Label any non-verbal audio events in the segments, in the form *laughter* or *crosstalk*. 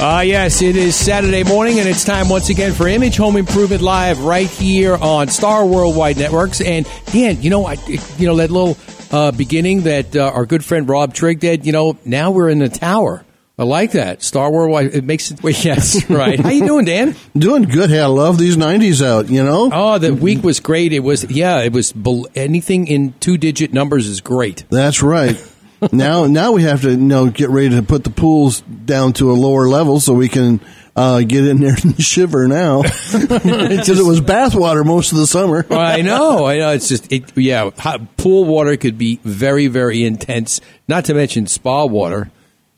Uh, yes, it is Saturday morning, and it's time once again for Image Home Improvement Live right here on Star Worldwide Networks. And Dan, you know, I, you know that little uh, beginning that uh, our good friend Rob Trigg did. You know, now we're in the tower. I like that Star Worldwide. It makes it. Well, yes, *laughs* right. How you doing, Dan? Doing good. Hey, I love these '90s out. You know. Oh, the week was great. It was yeah. It was anything in two digit numbers is great. That's right. *laughs* now, now we have to you know get ready to put the pools down to a lower level so we can uh, get in there *laughs* and shiver now *laughs* because it was bathwater most of the summer. I know. I know. It's just it. Yeah, hot, pool water could be very, very intense. Not to mention spa water.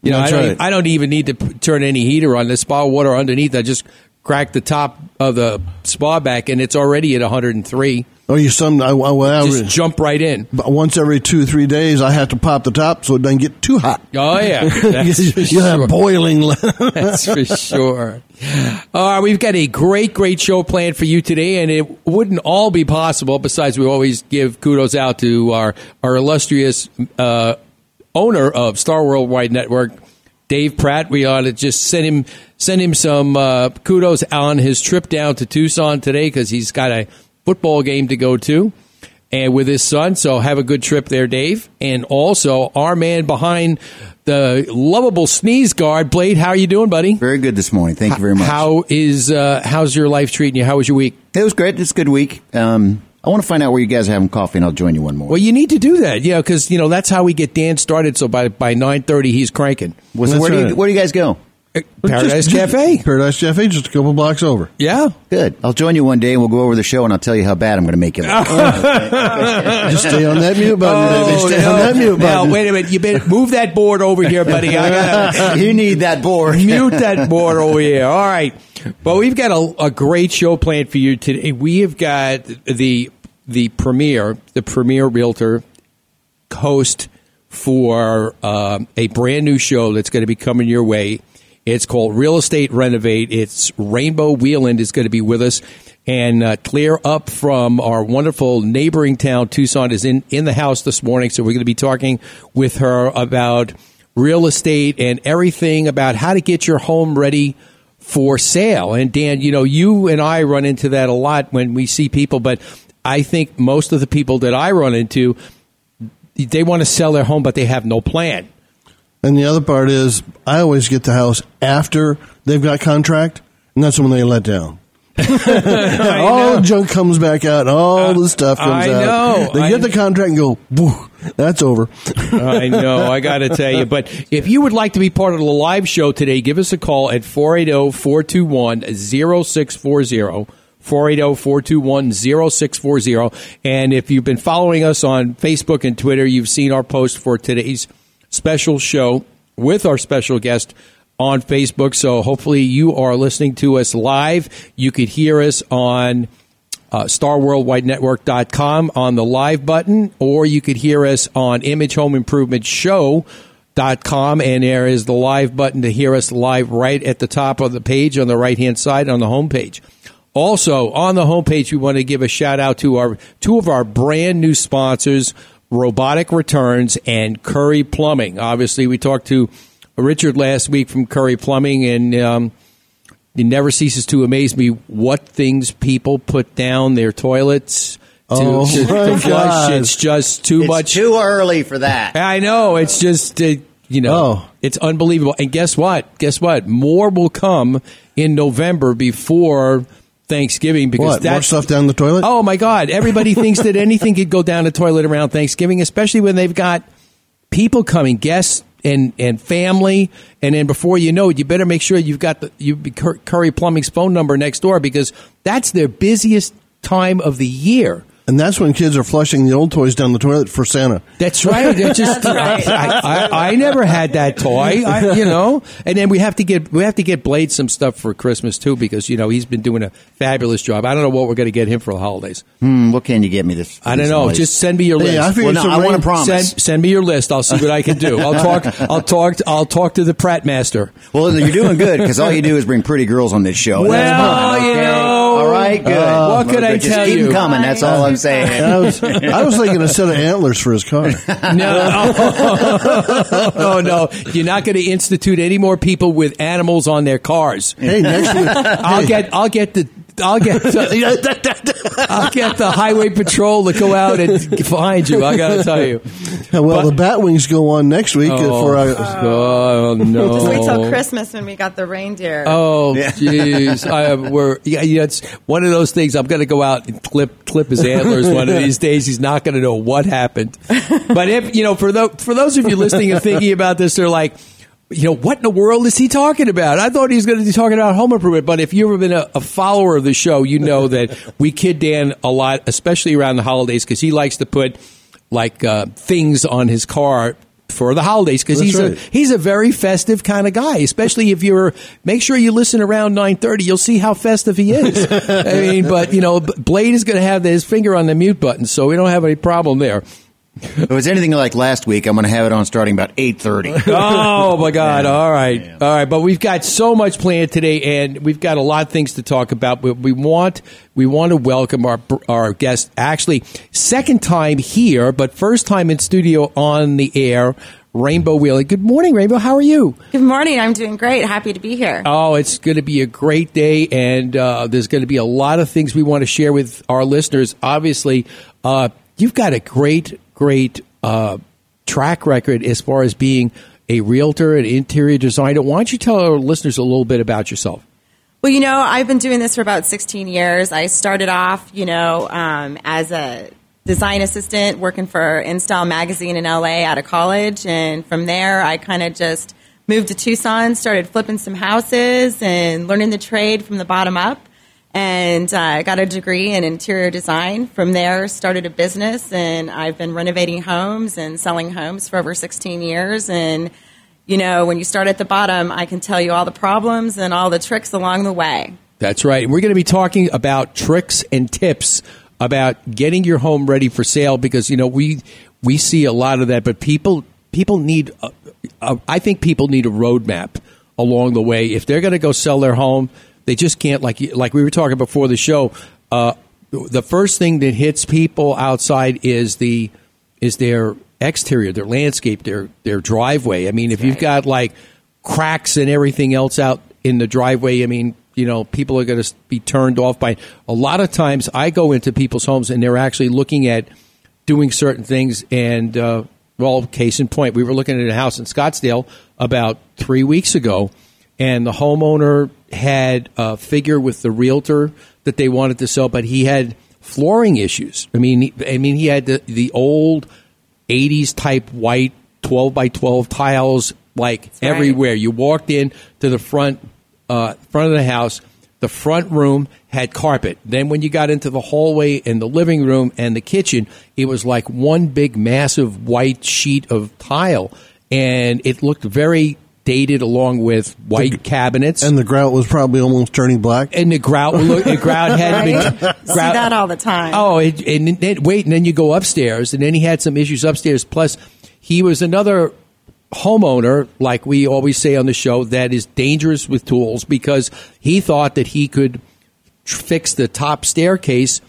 You know, I don't. right. I don't even need to p- turn any heater on. The spa water underneath, I just crack the top of the spa back, and it's already at 103. Oh, you some I, I, Just jump right in. but once every two three days, I have to pop the top so it doesn't get too hot. Oh yeah, *laughs* you sure. have boiling. *laughs* That's for sure. Uh, we've got a great, great show planned for you today, and it wouldn't all be possible. Besides, we always give kudos out to our our illustrious uh, owner of Star Worldwide Network, Dave Pratt. We ought to just send him send him some uh, kudos on his trip down to Tucson today because he's got a football game to go to and with his son. So have a good trip there, Dave. And also our man behind the lovable sneeze guard, Blade. How are you doing, buddy? Very good this morning. Thank you very much. How is uh, how's your life treating you? How was your week? It was great. It's a good week. Um, I want to find out where you guys are having coffee, and I'll join you one more. Well, you need to do that, yeah, because you know that's how we get Dan started. So by by nine thirty, he's cranking. Well, so That's where, do you, where do you guys go? Uh, Paradise Just- just- Cafe. Paradise Cafe, just a couple blocks over. Yeah. Good. I'll join you one day, and we'll go over the show, and I'll tell you how bad I'm going to make you. look. *laughs* Just stay on that mute button, oh, baby. Stay on no. that mute Now, wait a minute. You better move that board over here, buddy. I gotta *laughs* you need that board. mute that board over here. All right. Well, we've got a, a great show planned for you today. We have got the the premier, the premier realtor host for um, a brand new show that's going to be coming your way. It's called Real Estate Renovate. It's Rainbow Wheeland is going to be with us. And uh, Claire up from our wonderful neighboring town, Tucson, is in, in the house this morning. So we're going to be talking with her about real estate and everything about how to get your home ready for sale. And Dan, you know, you and I run into that a lot when we see people, but I think most of the people that I run into, they want to sell their home, but they have no plan. And the other part is, I always get the house after they've got contract, and that's when they let down. All the junk comes back out, all uh, the stuff comes I out. know, They I get the contract and go, "Boo, that's over. *laughs* I know. I got to tell you. But if you would like to be part of the live show today, give us a call at 480 421 0640. 480-421-0640 and if you've been following us on Facebook and Twitter you've seen our post for today's special show with our special guest on Facebook so hopefully you are listening to us live you could hear us on uh, starworldwidenetwork.com on the live button, or you could hear us on imagehomeimprovementshow.com, and there is the live button to hear us live right at the top of the page on the right hand side on the homepage. Also, on the homepage, we want to give a shout out to our two of our brand new sponsors, Robotic Returns and Curry Plumbing. Obviously, we talked to Richard last week from Curry Plumbing, and um, it never ceases to amaze me what things people put down their toilets to, Oh, to- *laughs* to my flush. It's just too It's much. too early for that. I know. It's just, uh, you know, Oh. it's unbelievable. And guess what? Guess what? More will come in November before Thanksgiving because What? More stuff down the toilet? Oh my God! Everybody thinks that anything could go down the toilet around Thanksgiving, especially when they've got people coming, guests and and family, and then before you know it, you better make sure you've got the you Curry Plumbing's phone number next door because that's their busiest time of the year. And that's when kids are flushing the old toys down the toilet for Santa. That's right. They're just, That's right. I, I, I never had that toy, I, you know. And then we have to get we have to get Blade some stuff for Christmas too because you know he's been doing a fabulous job. I don't know what we're going to get him for the holidays. Hmm, what can you get me this? I don't know. holidays? Just send me your Hey, list. I Well, no, I want to promise. Send, send me your list. I'll see what I can do. I'll talk. I'll talk. I'll talk to the Pratt Master. Well, you're doing good because all you do is bring pretty girls on this show. Well, That's you okay? know, all right, good. uh, what could I Just tell keep 'em you? coming. That's all I'm saying. I was, *laughs* I was thinking a set of antlers for his car. No, *laughs* oh no! You're not going to institute any more people with animals on their cars. Hey, next week, I'll get. I'll get the. I'll get. *laughs* The, I'll get the highway patrol to go out and find you. I got to tell you. well, the bat wings go on next week uh, for our. Oh no! Just wait till Christmas when we got the reindeer. Oh, jeez. I we're yeah, yeah. It's one of those things. I'm going to go out and clip clip his antlers one of these days. He's not going to know what happened. But if you know, for those for those of you listening and thinking about this, they're like. You know what in the world is he talking about? I thought he was going to be talking about home improvement. But if you've ever been a, a follower of the show, you know that *laughs* we kid Dan a lot, especially around the holidays, because he likes to put like uh, things on his car for the holidays because he's a he's a very festive kind of guy. Especially if you're make sure you listen around nine thirty, you'll see how festive he is. *laughs* I mean, but you know, Blade is going to have his finger on the mute button, so we don't have any problem there. If it's anything like last week, I'm going to have it on starting about 8:30. *laughs* oh my God! All right, all right. But we've got so much planned today, and we've got a lot of things to talk about. But we want we want to welcome our our guest. Actually, second time here, but first time in studio on the air. Rainbow Wheeling. Good morning, Rainbow. How are you? Good morning. I'm doing great. Happy to be here. Oh, it's going to be a great day, and uh, there's going to be a lot of things we want to share with our listeners. Obviously, uh, you've got a great, great uh, track record as far as being a realtor and interior designer. Why don't you tell our listeners a little bit about yourself? Well, you know, I've been doing this for about 16 years. I started off, you know, um, as a design assistant working for InStyle Magazine in LA out of college. And from there, I kind of just moved to Tucson, started flipping some houses and learning the trade from the bottom up. And uh, I got a degree in interior design. From there, started a business, and I've been renovating homes and selling homes for over 16 years. And you know, when you start at the bottom, I can tell you all the problems and all the tricks along the way. That's right. And we're going to be talking about tricks and tips about getting your home ready for sale because you know we we see a lot of that, but people people need. A, a, I think people need a roadmap along the way if they're going to go sell their home. They just can't like like we were talking before the show. Uh, the first thing that hits people outside is the is their exterior, their landscape, their their driveway. I mean, if you've got like cracks and everything else out in the driveway, I mean, you know, people are going to be turned off by. A lot of times, I go into people's homes and they're actually looking at doing certain things. And uh, well, case in point, we were looking at a house in Scottsdale about three weeks ago, and the homeowner had a figure with the realtor that they wanted to sell, but he had flooring issues. I mean, he, I mean, he had the, the old '80s type white 12 by 12 tiles like right. everywhere. You walked in to the front uh, front of the house. The front room had carpet. Then when you got into the hallway and the living room and the kitchen, it was like one big massive white sheet of tile, and it looked very dated along with white cabinets. And the grout was probably almost turning black. and the grout, look, the grout had been Right? *laughs* See grout- that all the time. Oh, it, and then, wait, and then you go upstairs, and then he had some issues upstairs. Plus, he was another homeowner, like we always say on the show, that is dangerous with tools because he thought that he could tr- fix the top staircase,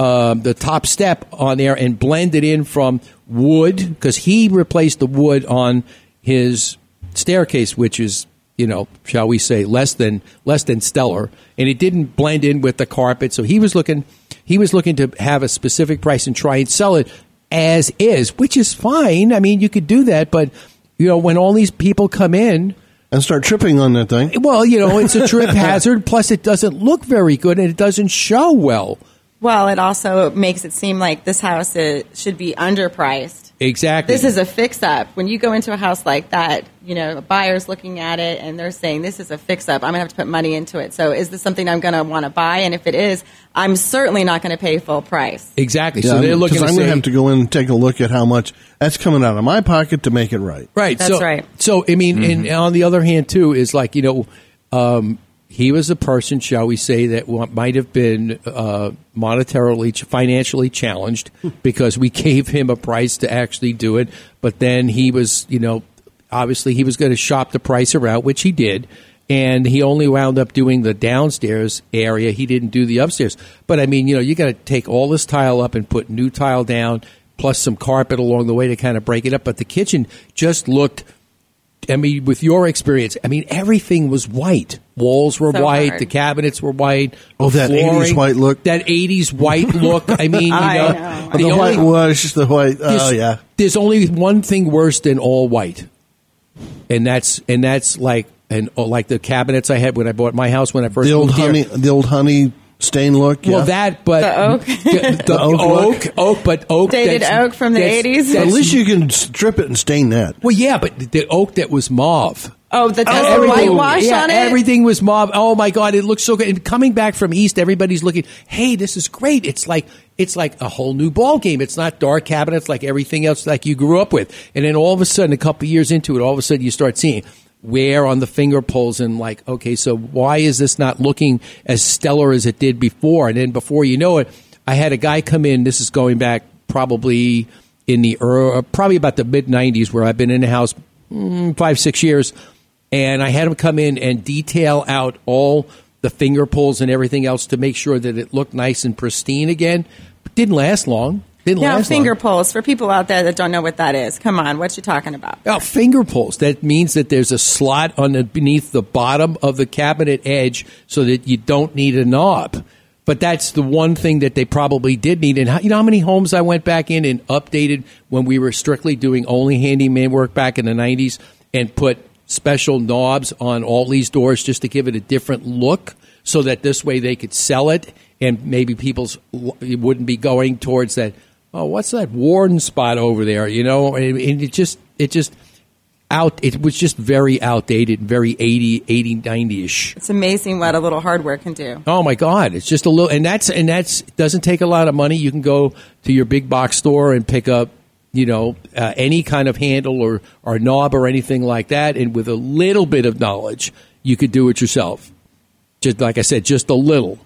um, the top step on there, and blend it in from wood because he replaced the wood on his staircase, which is you know, shall we say, less than less than stellar, and it didn't blend in with the carpet. So he was looking he was looking to have a specific price and try and sell it as is, which is fine. I mean, you could do that, but you know, when all these people come in, And start tripping on that thing. well, you know, it's a trip *laughs* hazard. Plus, it doesn't look very good and it doesn't show well. Well, it also makes it seem like this house uh, should be underpriced. Exactly. This is a fix up. When you go into a house like that, you know, a buyer's looking at it and they're saying, this is a fix up. I'm going to have to put money into it. So is this something I'm going to want to buy? And if it is, I'm certainly not going to pay full price. exactly. Yeah, so they're looking. because I'm going to have to go in and take a look at how much that's coming out of my pocket to make it right. Right. That's so, right. So I mean, and on the other hand, too, is like you know, um, he was a person, shall we say, that might have been uh, monetarily, financially challenged *laughs* because we gave him a price to actually do it. But then he was, you know, obviously he was going to shop the price around, which he did. And he only wound up doing the downstairs area. He didn't do the upstairs. But I mean, you know, you got to take all this tile up and put new tile down, plus some carpet along the way to kind of break it up. But the kitchen just looked I mean, with your experience, I mean, everything was white. Walls were So white. hard. The cabinets were white. Oh, that 80s white look. That 80s white *laughs* look. I mean, you I know, know. The, the only, whitewash, the white. Oh there's, yeah. There's only one thing worse than all white. And that's, and that's like, and oh, like the cabinets I had when I bought my house when I first The old moved here. the old honey stain look. Yeah. Well, that, but The oak. *laughs* the, The oak oak, look. oak, but oak Dated oak from the 80s? At least you can strip it and stain that. well, yeah, but the oak that was mauve. Oh, the, does the whitewash yeah, on it? Everything was mauve. Oh my god, it looks so good. And coming back from East, everybody's looking. Hey, this is great. It's like it's like a whole new ball game. It's not dark cabinets like everything else like you grew up with. And then all of a sudden, a couple of years into it, all of a sudden you start seeing wear on the finger pulls and like, okay, so why is this not looking as stellar as it did before? And then before you know it, I had a guy come in. This is going back probably in the early, probably about the mid '90s, where I've been in the house mm, five six years and I had him come in and detail out all the finger pulls and everything else to make sure that it looked nice and pristine again. But didn't last long. Didn't Now, finger long. pulls for people out there that don't know what that is. Come on, what you talking about? Oh, finger pulls. That means that there's a slot underneath the bottom of the cabinet edge so that you don't need a knob. But that's the one thing that they probably did need. And how, you know how many homes I went back in and updated when we were strictly doing only handyman work back in the 90s and put special knobs on all these doors just to give it a different look so that this way they could sell it and maybe people's it wouldn't be going towards that oh what's that warden spot over there you know and, and it just it just out it was just very outdated very 80 80 90ish It's amazing what a little hardware can do. Oh my God! It's just a little, and that's and that's doesn't take a lot of money. You can go to your big box store and pick up, you know, uh, any kind of handle or or knob or anything like that, and with a little bit of knowledge, you could do it yourself. Just like I said, just a little.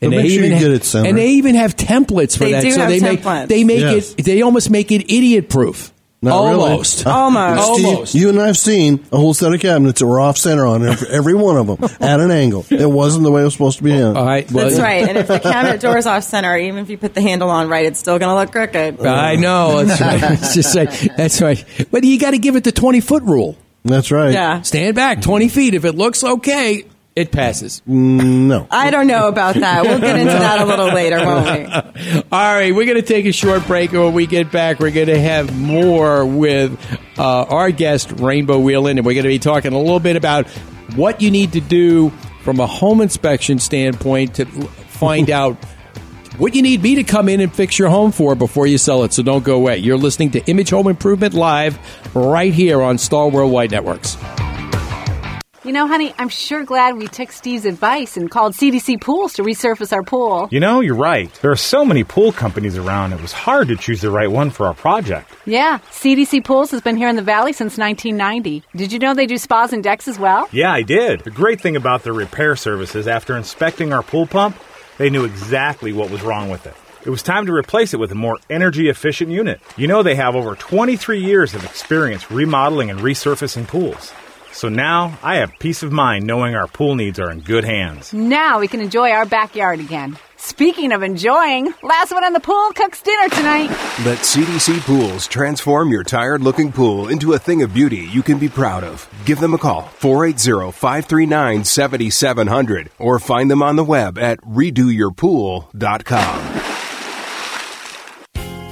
But make sure you ha- get it centered. and they even have templates for They that. do so have they templates. make they make Yes. it they almost make it idiot proof. Not really. Almost. *laughs* Almost. Steve, Almost. you and I have seen a whole set of cabinets that were off center on every, every one of them *laughs* at an angle. It wasn't the way it was supposed to be in. All right. Well, That's right. And if the cabinet door's off center, even if you put the handle on right, it's still going to look crooked. I know. That's right. It's just like that's right. But you got to give it the twenty foot rule. That's right. Yeah. Stand back 20 feet. If it looks okay, it passes. No. I don't know about that. We'll get into that a little later, won't we? *laughs* All right, we're going to take a short break. And when we get back, we're going to have more with uh, our guest, Rainbow Wheelan, and we're going to be talking a little bit about what you need to do from a home inspection standpoint to find out what you need me to come in and fix your home for before you sell it. So don't go away. You're listening to Image Home Improvement Live right here on Star Worldwide Networks. You know, honey, I'm sure glad we took Steve's advice and called CDC Pools to resurface our pool. You know, you're right. There are so many pool companies around, it was hard to choose the right one for our project. Yeah, CDC Pools has been here in the Valley since 1990. Did you know they do spas and decks as well? Yeah, I did. The great thing about their repair services, after inspecting our pool pump, they knew exactly what was wrong with it. It was time to replace it with a more energy efficient unit. You know, they have over 23 years of experience remodeling and resurfacing pools. So now I have peace of mind knowing our pool needs are in good hands. Now we can enjoy our backyard again. Speaking of enjoying, last one on the pool cooks dinner tonight. Let CDC Pools transform your tired looking pool into a thing of beauty you can be proud of. Give them a call, 480 539 7700, or find them on the web at redoyourpool.com.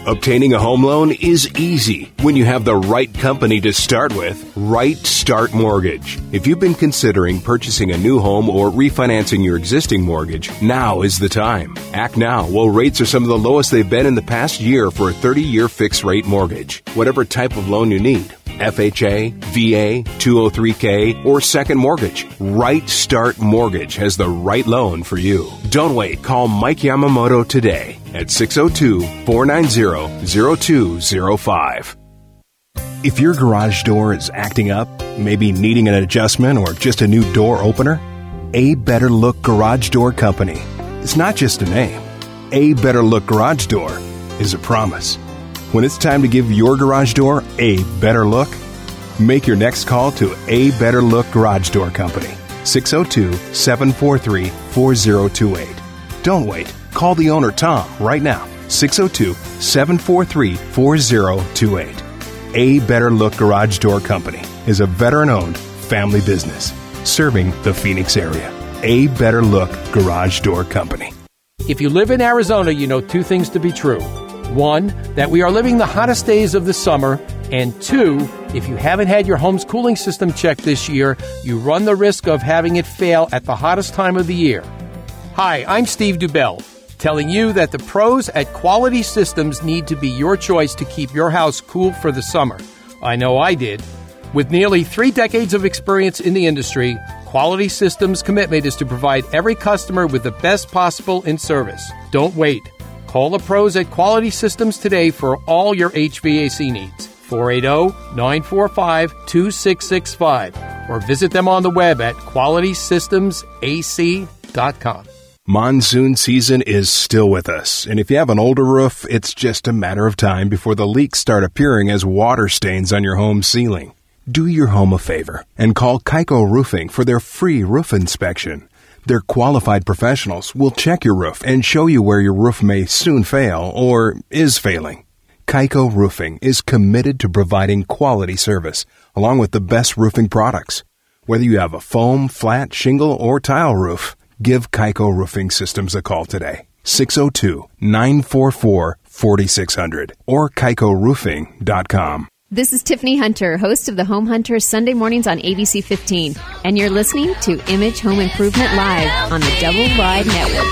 Obtaining a home loan is easy when you have the right company to start with, Right Start Mortgage. If you've been considering purchasing a new home or refinancing your existing mortgage, now is the time. Act now while rates are some of the lowest they've been in the past year for a 30 year fixed rate mortgage. Whatever type of loan you need. FHA, VA, 203K, or second mortgage. Right Start Mortgage has the right loan for you. Don't wait. Call Mike Yamamoto today at 602 490 0205. If your garage door is acting up, maybe needing an adjustment or just a new door opener, A Better Look Garage Door Company. It's not just a name. A Better Look Garage Door is a promise. When it's time to give your garage door a better look, make your next call to A Better Look Garage Door Company, 602 743 4028. Don't wait. Call the owner, Tom, right now, 602 743 4028. A Better Look Garage Door Company is a veteran owned family business serving the Phoenix area. A Better Look Garage Door Company. If you live in Arizona, you know two things to be true. One, that we are living the hottest days of the summer. And two, if you haven't had your home's cooling system checked this year, you run the risk of having it fail at the hottest time of the year. Hi, I'm Steve Dubell, telling you that the pros at Quality Systems need to be your choice to keep your house cool for the summer. I know I did. With nearly three decades of experience in the industry, Quality Systems' commitment is to provide every customer with the best possible in service. Don't wait. Call the pros at Quality Systems today for all your HVAC needs. 480 945 2665 or visit them on the web at qualitysystemsac.com. Monsoon season is still with us, and if you have an older roof, it's just a matter of time before the leaks start appearing as water stains on your home ceiling. Do your home a favor and call Kaiko Roofing for their free roof inspection. Their qualified professionals will check your roof and show you where your roof may soon fail or is failing. Kaiko Roofing is committed to providing quality service along with the best roofing products. Whether you have a foam, flat, shingle, or tile roof, give Kaiko Roofing Systems a call today. 602 944 4600 or kaikoroofing.com. This is Tiffany Hunter, host of the Home Hunter Sunday mornings on ABC 15, and you're listening to Image Home Improvement Live on the Double Wide Network.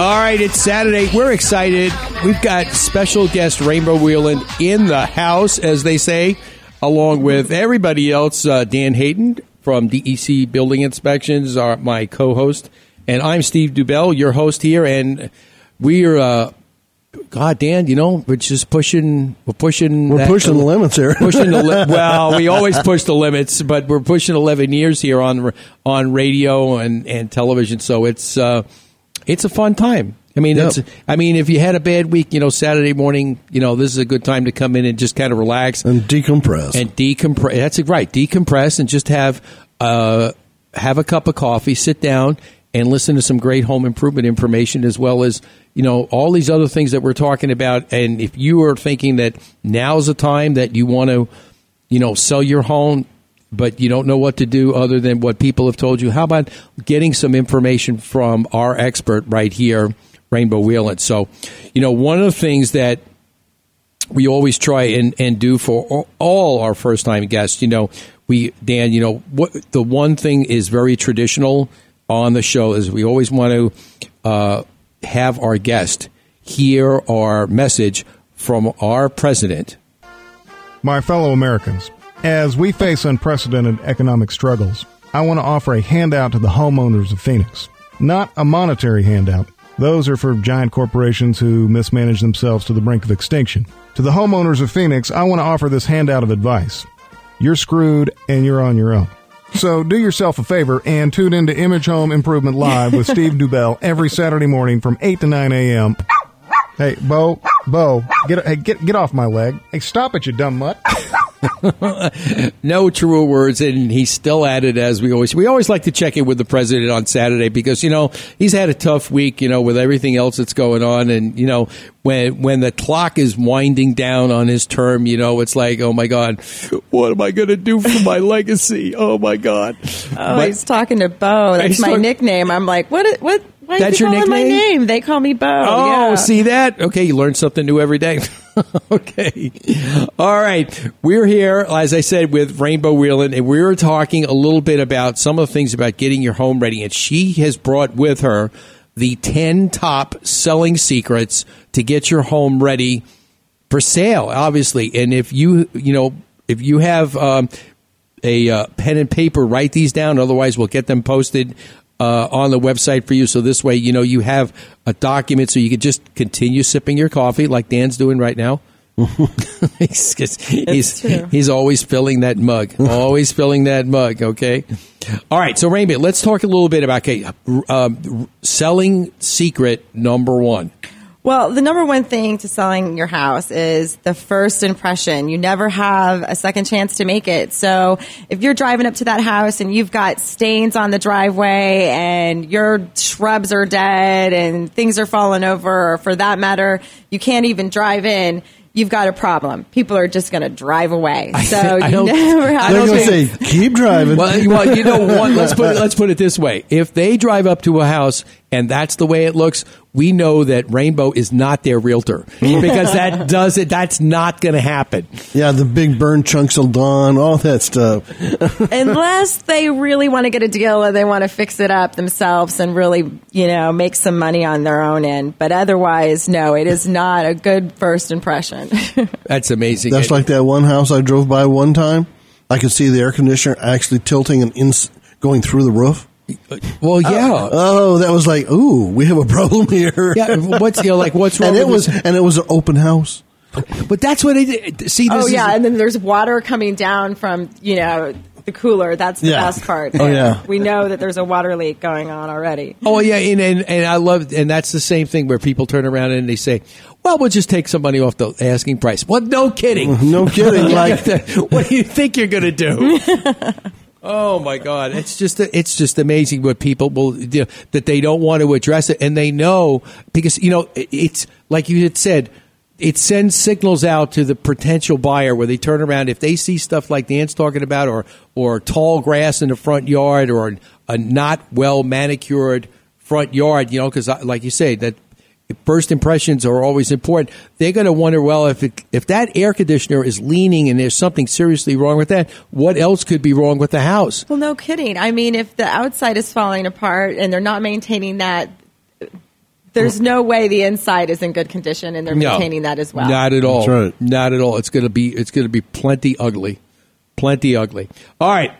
All right, it's Saturday. We're excited. We've got special guest Rainbow Wheeland in the house, as they say, along with everybody else. Uh, Dan Hayden from DEC Building Inspections, are my co-host, and I'm Steve Dubell, your host here. And we are, uh, God, Dan, you know, we're just pushing. We're pushing. We're pushing the limits here. Pushing the li- *laughs* well, we always push the limits, but we're pushing 11 years here on on radio and and television. So it's. Uh, it's a fun time. I mean, Yep. it's. I mean, if you had a bad week, you know, Saturday morning, you know, this is a good time to come in and just kind of relax and decompress. and decompress. That's right, decompress and just have uh, have a cup of coffee, sit down, and listen to some great home improvement information, as well as you know all these other things that we're talking about. And if you are thinking that now's the time that you want to, you know, sell your home, but you don't know what to do other than what people have told you, how about getting some information from our expert right here, Rainbow Wheeland? So, you know, one of the things that we always try and, and do for all our first time guests. You know, we Dan, you know, what the one thing is very traditional on the show is we always want to uh, have our guest hear our message from our president. My fellow Americans, as we face unprecedented economic struggles, I want to offer a handout to the homeowners of Phoenix. Not a monetary handout. Those are for giant corporations who mismanage themselves to the brink of extinction. To the homeowners of Phoenix, I want to offer this handout of advice. You're screwed and you're on your own. So do yourself a favor and tune into Image Home Improvement Live with Steve Dubell every Saturday morning from 8 to 9 a.m. Hey, Bo, Bo, get, hey, get, get off my leg. Hey, stop it, you dumb mutt. *laughs* no truer words, and he's still at it as we always. We always like to check in with the president on Saturday because you know he's had a tough week, you know, with everything else that's going on, and you know when when the clock is winding down on his term, you know, it's like, oh my god, what am I going to do for my *laughs* legacy? Oh my god. Oh, But- he's talking to Bo. That's my talk- nickname. I'm like, what? What? Why That's your calling my nickname? name? They call me Bo. Oh, yeah. see that? Okay, you learn something new every day. *laughs* okay. All right. We're here, as I said, with Rainbow Wheeling, and we were talking a little bit about some of the things about getting your home ready. And she has brought with her the 10 top selling secrets to get your home ready for sale, obviously. And if you, you know, if you have um, a uh, pen and paper, write these down. Otherwise, we'll get them posted uh, on the website for you. So this way, you know, you have a document so you can just continue sipping your coffee like Dan's doing right now. *laughs* *laughs* he's, he's, he's always filling that mug, *laughs* always filling that mug. Okay. All right. So Rainbow, let's talk a little bit about okay, um, selling secret number one. Well, the number one thing to selling your house is the first impression. You never have a second chance to make it. So if you're driving up to that house and you've got stains on the driveway and your shrubs are dead and things are falling over, or for that matter, you can't even drive in. You've got a problem. People are just going to drive away. So *laughs* I you don't- never have. They're going to say, keep driving. Well, you, well, you know what? *laughs* Let's put it, let's put it this way: if they drive up to a house and that's the way it looks, we know that Rainbow is not their realtor *laughs* because that does it. That's not going to happen. yeah, the big burn chunks of dawn, all that stuff. *laughs* unless they really want to get a deal or they want to fix it up themselves and really, you know, make some money on their own end. But otherwise, no, it is not a good first impression. *laughs* That's amazing. That's like that one house I drove by one time. I could see the air conditioner actually tilting and ins- going through the roof. Uh, well, yeah. Oh, that was like, ooh, we have a problem here. yeah, what's you know, like what's wrong? and it with was this? and it was an open house. but that's what it. See, this oh is, yeah, and then there's water coming down from you know the cooler. That's the Yeah. best part. Oh, yeah. we know that there's a water leak going on already. Oh yeah, and, and and I love, and that's the same thing where people turn around and they say, "Well, we'll just take some money off the asking price." Well, no kidding, No kidding. *laughs* Like, *laughs* what do you think you're going to do? *laughs* oh my God! It's just it's just amazing what people will do, that they don't want to address it, and they know because you know it's like you had said. It sends signals out to the potential buyer where they turn around if they see stuff like Dan's talking about, or or tall grass in the front yard, or a not well manicured front yard. You know, because like you say that first impressions are always important. They're going to wonder, well, if it, if that air conditioner is leaning and there's something seriously wrong with that, what else could be wrong with the house? Well, no kidding. I mean, if the outside is falling apart and they're not maintaining that, there's no way the inside is in good condition and they're No. maintaining that as well. Not at all. That's right. Not at all. It's going to be it's going to be plenty ugly, plenty ugly. All right,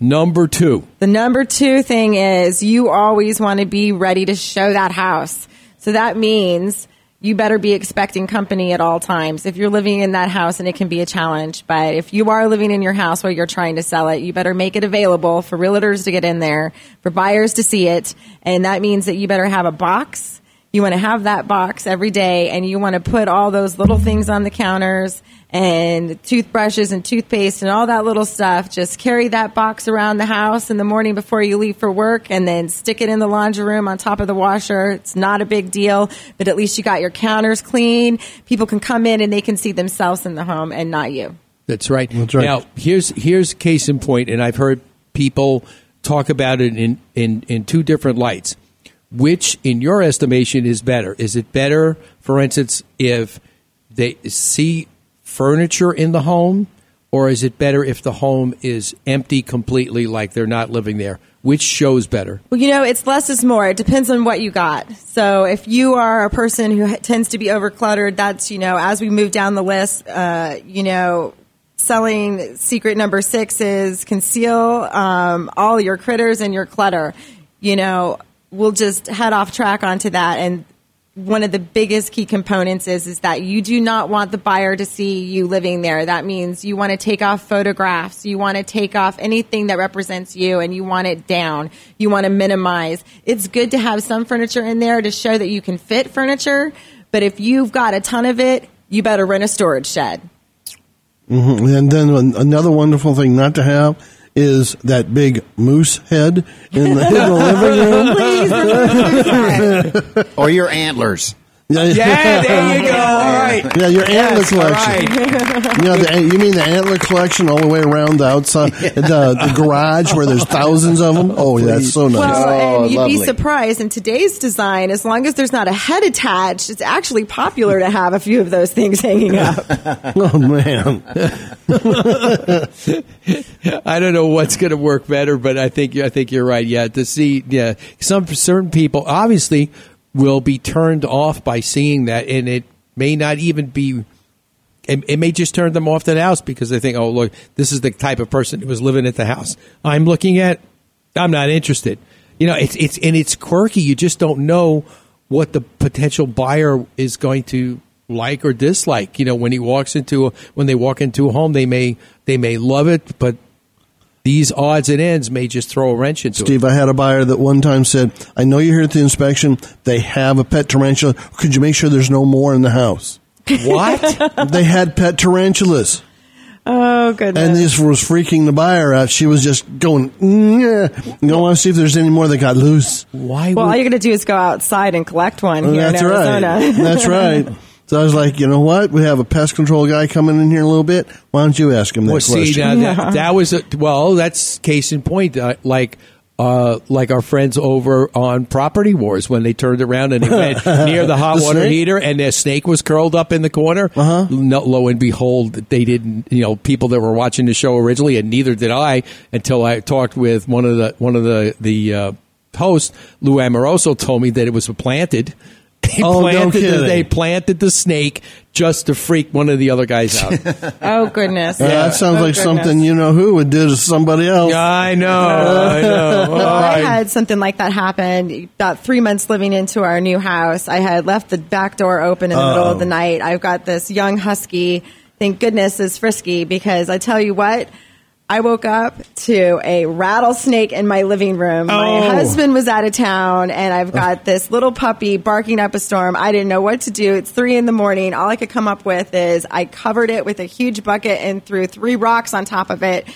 number two. The number two thing is you always want to be ready to show that house. So that means you better be expecting company at all times. If you're living in that house and it can be a challenge, but if you are living in your house while you're trying to sell it, you better make it available for realtors to get in there, for buyers to see it. And that means that you better have a box. You want to have that box every day and you want to put all those little things on the counters and toothbrushes and toothpaste and all that little stuff. Just carry that box around the house in the morning before you leave for work and then stick it in the laundry room on top of the washer. It's not a big deal, but at least you got your counters clean. People can come in and they can see themselves in the home and not you. That's right. That's right. Now, here's here's case in point, and I've heard people talk about it in, in, in two different lights. Which, in your estimation, is better? Is it better, for instance, if they see furniture in the home, or is it better if the home is empty completely, like they're not living there? Which shows better? Well, you know, it's less is more. It depends on what you got. So if you are a person who tends to be overcluttered, that's, you know, as we move down the list, uh, you know, selling secret number six is conceal um, all your critters and your clutter. You know, we'll just head off track onto that. And one of the biggest key components is is that you do not want the buyer to see you living there. That means you want to take off photographs, you want to take off anything that represents you and you want it down. You want to minimize. It's good to have some furniture in there to show that you can fit furniture, but if you've got a ton of it, you better rent a storage shed. hmm And then another wonderful thing not to have is that big moose head in the, in the living room. *laughs* *laughs* or your antlers. Yeah, Yeah, there you go. *laughs* All right. Yeah, your antler Yes, all collection. right. You know, the, you mean the antler collection all the way around the outside, *laughs* the, the garage where there's thousands of them? Oh, yeah, that's so nice. Well, and you'd oh, lovely. be surprised in today's design, as long as there's not a head attached, it's actually popular to have a few of those things hanging up. *laughs* oh, man. I don't know what's going to work better, but I think I think you're right. Yeah, to see, yeah, some certain people obviously will be turned off by seeing that, and it may not even be. It, it may just turn them off the house because they think, oh, look, this is the type of person who was living at the house I'm looking at. I'm not interested. You know, it's it's and it's quirky. You just don't know what the potential buyer is going to like or dislike. You know, when he walks into a, when they walk into a home, they may they may love it, but these odds and ends may just throw a wrench into Steve, I had a buyer that one time said, I know you're here at the inspection. They have a pet tarantula. Could you make sure there's no more in the house? What? *laughs* they had pet tarantulas. Oh, goodness. And this was freaking the buyer out. She was just going, mm, yeah. You don't want to see if there's any more that got loose. Why? well, all you're going to do is go outside and collect one here That's in Arizona. right. That's right. *laughs* So I was like, you know what? We have a pest control guy coming in here in a little bit. Why don't you ask him that well, see, question? now that, *laughs* that was a, well. That's case in point. Uh, like. Uh, like our friends over on Property Wars when they turned around and they went *laughs* near the hot The water snake? heater and their snake was curled up in the corner. Uh-huh. No, lo and behold, they didn't. You know, people that were watching the show originally, and neither did I until I talked with one of the one of the the uh, hosts, Lou Amoroso, told me that it was planted. They Oh, no the, kidding. they planted the snake just to freak one of the other guys out. *laughs* Oh, goodness. Uh, that sounds Oh, like goodness. something you know who would do to somebody else. I know, *laughs* I know. Well, I had something like that happen about three months living into our new house. I had left the back door open in the middle of the night. I've got this young husky, thank goodness is frisky because I tell you what, I woke up to a rattlesnake in my living room. My Oh. husband was out of town and I've got this little puppy barking up a storm. I didn't know what to do. It's three in the morning. All I could come up with is I covered it with a huge bucket and threw three rocks on top of it.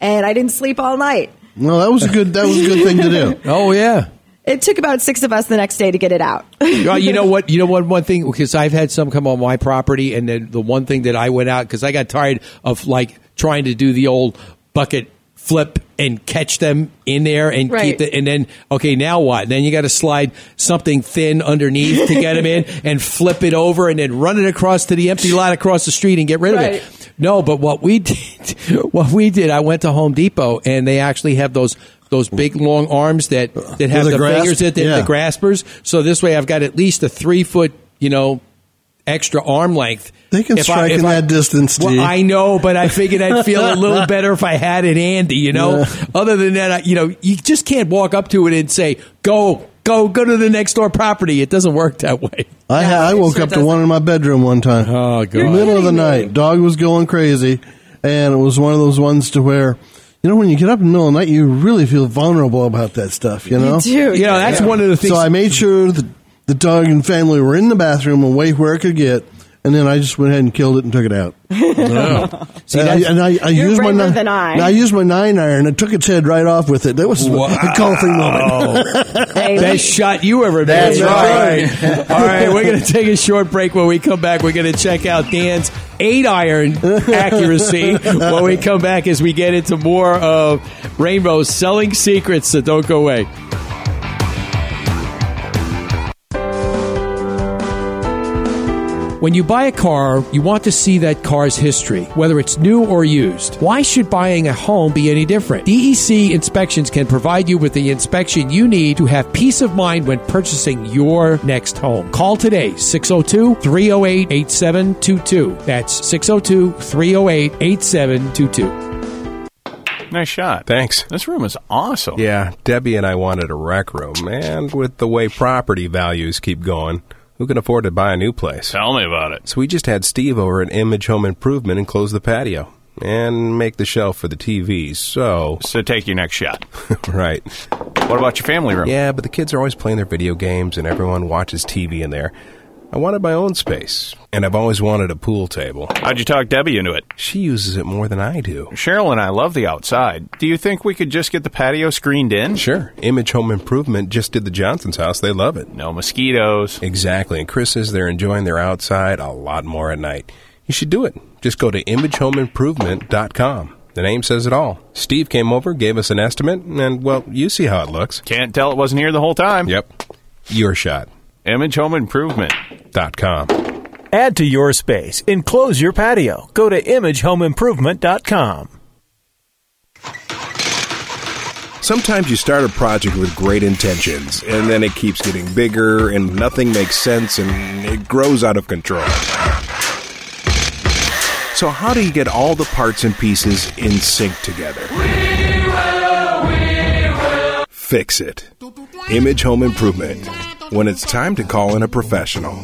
And I didn't sleep all night. Well, that was a good. That was a good thing to do. *laughs* Oh yeah. It took about six of us the next day to get it out. You know *laughs* what? You know what? One thing because I've had some come on my property, and then the one thing that I went out because I got tired of like trying to do the old bucket flip and catch them in there and Right. keep it, and then okay, now what? Then you got to slide something thin underneath to get them in, *laughs* and flip it over, and then run it across to the empty lot across the street and get rid of it. No, but what we *laughs* did, what we did, I went to Home Depot, and they actually have those. Those big long arms that, that have the the, grasp? fingers that Yeah. the graspers. So this way, I've got at least a three foot, you know, extra arm length. They can If strike if in I- that distance, Well, Steve. I know, but I figured I'd feel a little *laughs* better if I had it handy. You know, other than that, I, you know, you just can't walk up to it and say, "Go, go, go to the next door property." It doesn't work that way. I, Yeah, I woke sure up to one in my bedroom one time. Oh, God. Middle of the night, dog was going crazy, and it was one of those ones to where, you know, when you get up in the middle of the night, you really feel vulnerable about that stuff. You know, You do. You know, that's one of the things. So I made sure that the dog and family were in the bathroom away where it could get, and then I just went ahead and killed it and took it out. *laughs* See, and I, that's- and I, I You're used my braver ni- than I. and I used my nine iron and took its head right off with it. That was a coffee *laughs* moment. Hey, Best shot you ever made. That's right. All right, we're going to take a short break. When we come back, we're going to check out Dan's eight iron *laughs* accuracy. when we come back, as we get into more of Rainbow's selling secrets, so don't go away. When you buy a car, you want to see that car's history, whether it's new or used. Why should buying a home be any different? DEC Inspections can provide you with the inspection you need to have peace of mind when purchasing your next home. Call today 602 308 8722. That's 602 308 8722. Nice shot. Thanks. This room is awesome. Yeah, Debbie and I wanted a rec room, and with the way property values keep going, who can afford to buy a new place? Tell me about it. So we just had Steve over at Image Home Improvement and close the patio and make the shelf for the TVs. So, *laughs* So take your next shot. right. What about your family room? Yeah, but the kids are always playing their video games and everyone watches TV in there. I wanted my own space, and I've always wanted a pool table. How'd you talk Debbie into it? She uses it more than I do. Cheryl and I love the outside. Do you think we could just get the patio screened in? Sure. Image Home Improvement just did the Johnson's house. They love it. No mosquitoes. Exactly. And Chris says they're enjoying their outside a lot more at night. You should do it. Just go to imagehomeimprovement.com. The name says it all. Steve came over, gave us an estimate, and, well, you see how it looks. Can't tell it wasn't here the whole time. Yep. Your shot. Image Home Improvement. Dot com. Add to your space. Enclose your patio. Go to imagehomeimprovement.com. Sometimes you start a project with great intentions, and then it keeps getting bigger, and nothing makes sense, and it grows out of control. So, how do you get all the parts and pieces in sync together? We will, we will. Fix it. Image Home Improvement. When it's time to call in a professional,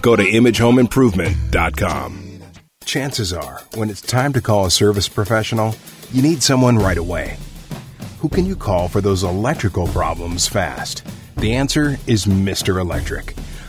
go to imagehomeimprovement.com. Chances are, when it's time to call a service professional, you need someone right away. Who can you call for those electrical problems fast? The answer is Mr. Electric,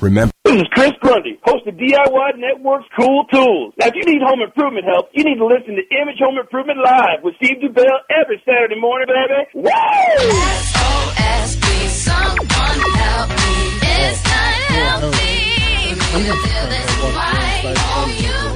Remember, This is Chris Grundy, host of DIY Network's Cool Tools. Now, if you need home improvement help, you need to listen to Image Home Improvement Live with Steve DuBell every Saturday morning, baby. Woo! You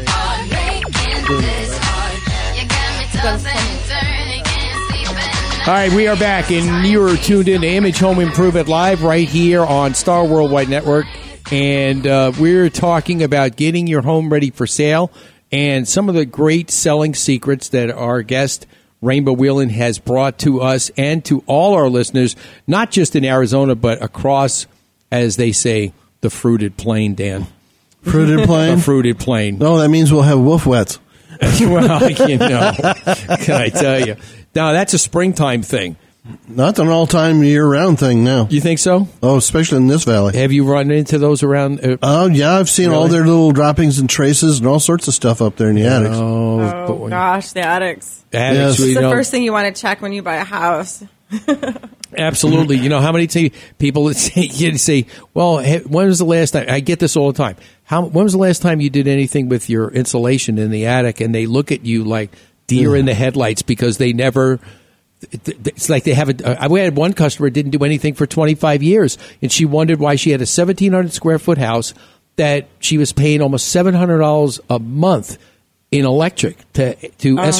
are making this hard. Your chemicals enter against All right, we are back, and you're tuned in to Image Home Improvement Live right here on Star Worldwide Network. And uh, we're talking about getting your home ready for sale and some of the great selling secrets that our guest, Rainbow Wheeland, has brought to us and to all our listeners, not just in Arizona, but across, as they say, the fruited plain, Dan. Fruited *laughs* plain? the fruited plain. No, that means we'll have wolf wets. *laughs* well, you know, *laughs* can I tell you? Now, that's a springtime thing. Not an all time year round thing now. You think so? Oh, especially in this valley. Have you run into those around? uh, Oh, yeah, I've seen all their little droppings and traces and all sorts of stuff up there in the attics. Oh, Oh gosh, the attics. Attics, It's we the know. first thing you want to check when you buy a house. *laughs* Absolutely. You know how many t- people that *laughs* say, you say, "Well, he- when was the last time?" I get this all the time. How when was the last time you did anything with your insulation in the attic? And they look at you like deer in the headlights because they never. It's like they haven't. Uh, we had one customer didn't do anything for 25 years, and she wondered why she had a 1,700 square foot house that she was paying almost 700 dollars a month in electric to to Oh, my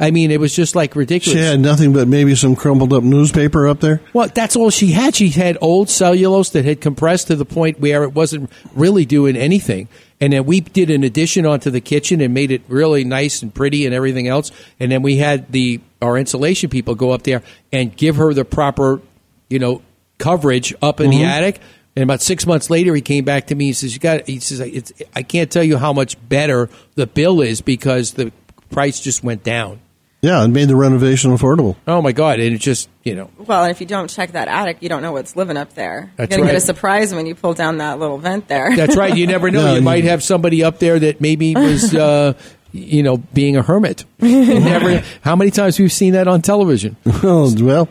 I mean, it was just like ridiculous. She had nothing but maybe some crumpled up newspaper up there. Well, that's all she had. She had old cellulose that had compressed to the point where it wasn't really doing anything. And then we did an addition onto the kitchen and made it really nice and pretty and everything else. And then we had the our insulation people go up there and give her the proper, you know, coverage up in the Mhm. attic. And about six months later, he came back to me. He says, "You got." He says, it's, "I can't tell you how much better the bill is because the price just went down." Yeah, it made the renovation affordable. Oh my god! And it just you know Well, and if you don't check that attic, you don't know what's living up there. That's You're gonna right. get a surprise when you pull down that little vent there. That's right. You never know. *laughs* No, you you- might have somebody up there that maybe was, *laughs* uh, you know, being a hermit. *laughs* Never. How many times we've seen that on television? Well,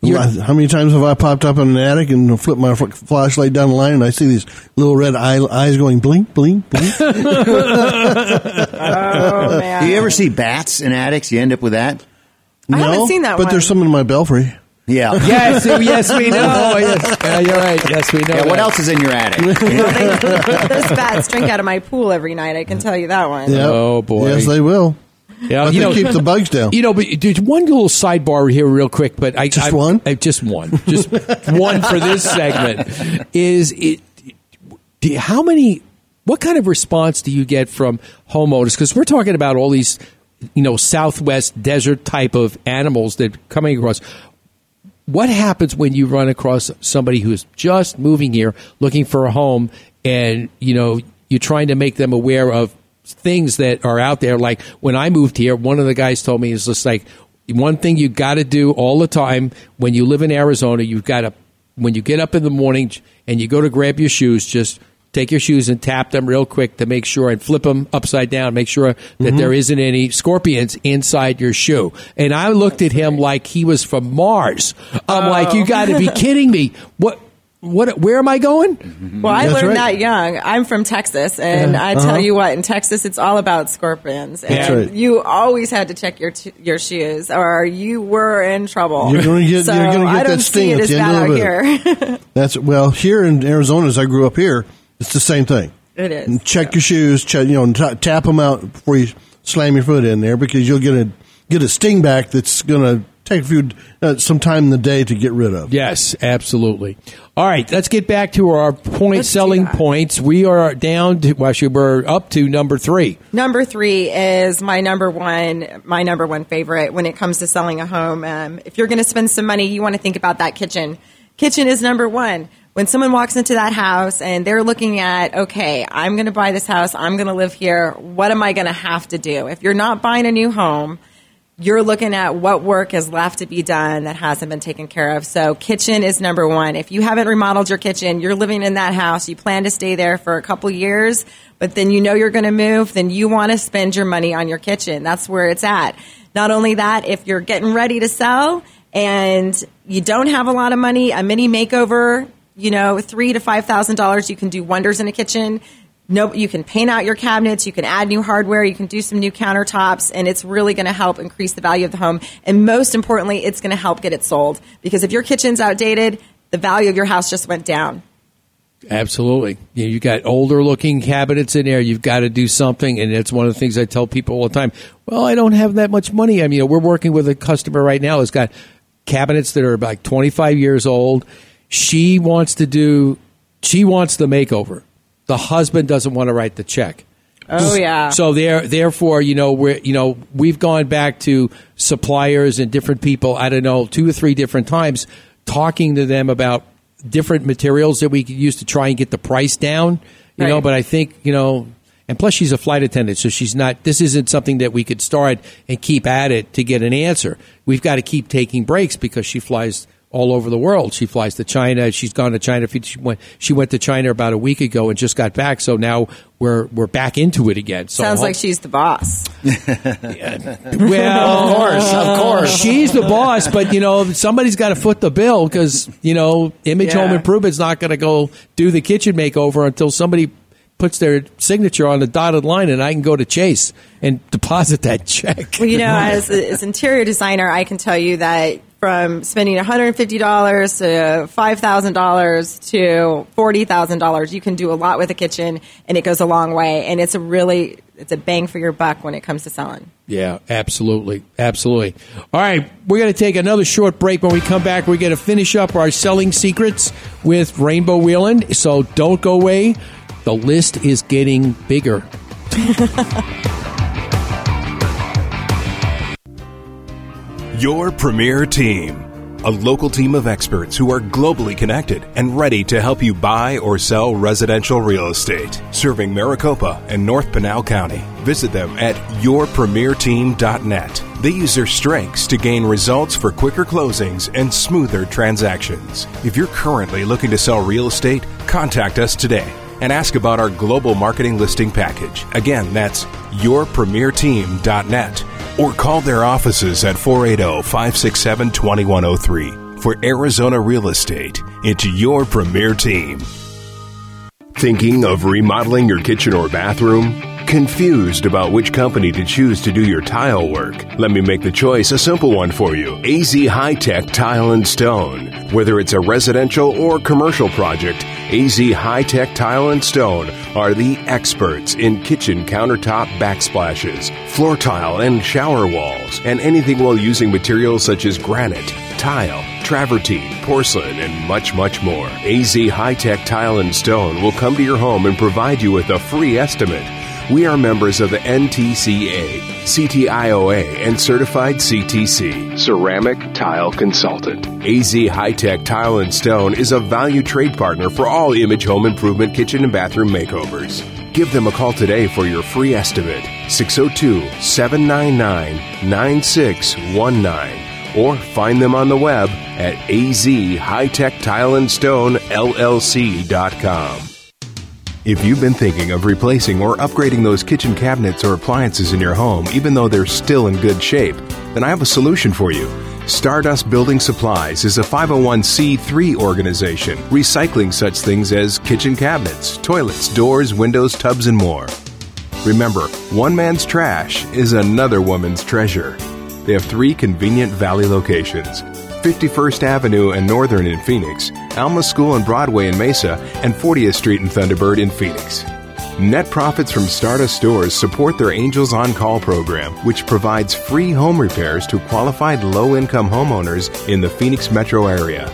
You're- how many times have I popped up in an attic and flipped my flashlight down the line and I see these little red eye- eyes going blink, blink, blink? *laughs* *laughs* oh man! Do you ever see bats in attics? You end up with that? I haven't seen that But one. there's some in my belfry. Yeah. *laughs* Yes, yes, we know. Oh, yes, yeah, you're right. Yes, we know. Yeah, what else is in your attic? Those bats drink out of my pool every night. I can tell you that one. Yeah. Oh boy. Yes, they will. Yeah, But you know, keep the bugs down. You know, but there's one little sidebar here, real quick. But I Just I- one? I- just one, just one for this segment. Is it? Do how many? What kind of response do you get from homeowners? Because we're talking about all these, you know, Southwest desert type of animals that are coming across. What happens when you run across somebody who's just moving here, looking for a home, and you know you're trying to make them aware of things that are out there. Like when I moved here, one of the guys told me is just like one thing you got to do all the time when you live in Arizona. You've got to when you get up in the morning and you go to grab your shoes, just take your shoes and tap them real quick to make sure and flip them upside down, make sure that mm-hmm. there isn't any scorpions inside your shoe. And I looked at him like he was from Mars. I'm like, you oh. got to be *laughs* kidding me. What? What? Where am I going? Well, I That's learned right. that young. I'm from Texas, and Yeah. I tell Uh-huh. you what, in Texas, it's all about scorpions. And That's right. you always had to check your t- your shoes, or you were in trouble. You're gonna get- so you're gonna get I that sting at the end of out the here. *laughs* That's well here in Arizona. As I grew up here, it's the same thing. it is. And check your shoes. Check, you know, t- tap them out before you slam your foot in there because you'll get a get a sting back that's going to take a few uh, some time in the day to get rid of. Yes, absolutely. All right, let's get back to our point selling points. We are down to, well, actually, we're up to number three. Number three is my number one, my number one favorite when it comes to selling a home. Um, if you're going to spend some money, you want to think about that kitchen. Kitchen is number one. When someone walks into that house and they're looking at, okay, I'm going to buy this house, I'm going to live here. What am I going to have to do? If you're not buying a new home, you're looking at what work is left to be done that hasn't been taken care of. So kitchen is number one. If you haven't remodeled your kitchen, you're living in that house, you plan to stay there for a couple years, but then you know you're going to move, then you want to spend your money on your kitchen. That's where it's at. Not only that, if you're getting ready to sell and you don't have a lot of money, a mini makeover, you know, three to five thousand dollars, you can do wonders in a kitchen. No, you can paint out your cabinets, you can add new hardware, you can do some new countertops, and it's really going to help increase the value of the home. And most importantly, it's going to help get it sold because if your kitchen's outdated, the value of your house just went down. Absolutely. You, you got older looking cabinets in there. You've got to do something. And it's one of the things I tell people all the time. Well, I don't have that much money. I mean, we're working with a customer right now who's got cabinets that are like 25 years old. She wants to do, she wants the makeover. The husband doesn't want to write the check. Oh, yeah. So there, therefore, you know, we're you know we've gone back to suppliers and different people. I don't know, two or three different times, talking to them about different materials that we could use to try and get the price down. You know, but I think you know, and plus she's a flight attendant, so she's not. This isn't something that we could start and keep at it to get an answer. We've got to keep taking breaks because she flies all over the world. She flies to China. She's gone to China. She went. She went to China about a week ago and just got back. So now we're we're back into it again. So Sounds like she's the boss. yeah. *laughs* well, Of course, of uh, course. she's the boss, but you know somebody's got to foot the bill because you know Image Yeah. Home Improvement's not going to go do the kitchen makeover until somebody puts their signature on the dotted line, and I can go to Chase and deposit that check. Well, you know, *laughs* as as interior designer, I can tell you that from spending $150 to $5,000 to $40,000, you can do a lot with a kitchen and it goes a long way. And it's a really, it's a bang for your buck when it comes to selling. Yeah, absolutely. Absolutely. All right, we're going to take another short break. When we come back, we're going to finish up our selling secrets with Rainbow Wheeland. So don't go away. The list is getting bigger. *laughs* Your premier team. A local team of experts who are globally connected and ready to help you buy or sell residential real estate. Serving Maricopa and North Pinal County. Visit them at yourpremierteam.net. They use their strengths to gain results for quicker closings and smoother transactions. If you're currently looking to sell real estate, contact us today and ask about our global marketing listing package. Again, that's yourpremierteam.net or call their offices at 480 567 2103 for Arizona Real Estate. It's your premier team. Thinking of remodeling your kitchen or bathroom? Confused about which company to choose to do your tile work? Let me make the choice a simple one for you. AZ High Tech Tile and Stone. Whether it's a residential or commercial project, AZ High Tech Tile and Stone are the experts in kitchen countertop backsplashes, floor tile and shower walls, and anything while using materials such as granite, tile, travertine, porcelain, and much, much more. AZ High Tech Tile and Stone will come to your home and provide you with a free estimate. We are members of the NTCA, CTIOA, and certified CTC, Ceramic Tile Consultant. AZ High Tech Tile and Stone is a value trade partner for all image home improvement kitchen and bathroom makeovers. Give them a call today for your free estimate. 602 799 9619 or find them on the web at azhightechtileandstone.llc.com. If you've been thinking of replacing or upgrading those kitchen cabinets or appliances in your home, even though they're still in good shape, then I have a solution for you. Stardust Building Supplies is a 501c3 organization recycling such things as kitchen cabinets, toilets, doors, windows, tubs, and more. Remember, one man's trash is another woman's treasure. They have three convenient Valley locations 51st Avenue and Northern in Phoenix, Alma School and Broadway in Mesa, and 40th Street and Thunderbird in Phoenix. Net profits from Stardust stores support their Angels on Call program, which provides free home repairs to qualified low income homeowners in the Phoenix metro area.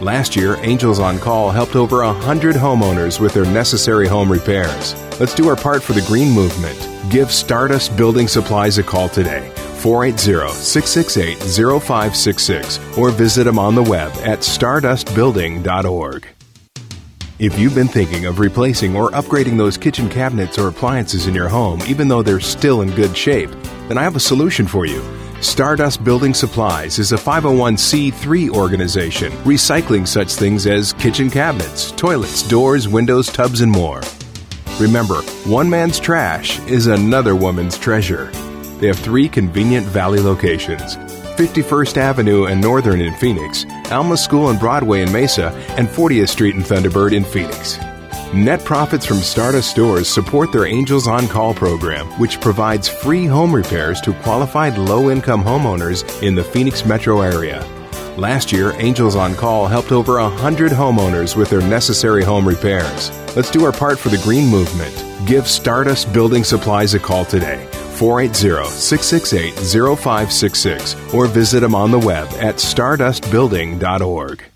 Last year, Angels on Call helped over 100 homeowners with their necessary home repairs. Let's do our part for the green movement. Give Stardust Building Supplies a call today. 480 668 0566 or visit them on the web at stardustbuilding.org. If you've been thinking of replacing or upgrading those kitchen cabinets or appliances in your home, even though they're still in good shape, then I have a solution for you. Stardust Building Supplies is a 501c3 organization recycling such things as kitchen cabinets, toilets, doors, windows, tubs, and more. Remember, one man's trash is another woman's treasure. They have three convenient Valley locations 51st Avenue and Northern in Phoenix, Alma School and Broadway in Mesa, and 40th Street and Thunderbird in Phoenix. Net profits from Stardust stores support their Angels on Call program, which provides free home repairs to qualified low income homeowners in the Phoenix metro area. Last year, Angels on Call helped over 100 homeowners with their necessary home repairs. Let's do our part for the green movement. Give Stardust Building Supplies a call today. 480 668 0566 or visit them on the web at stardustbuilding.org.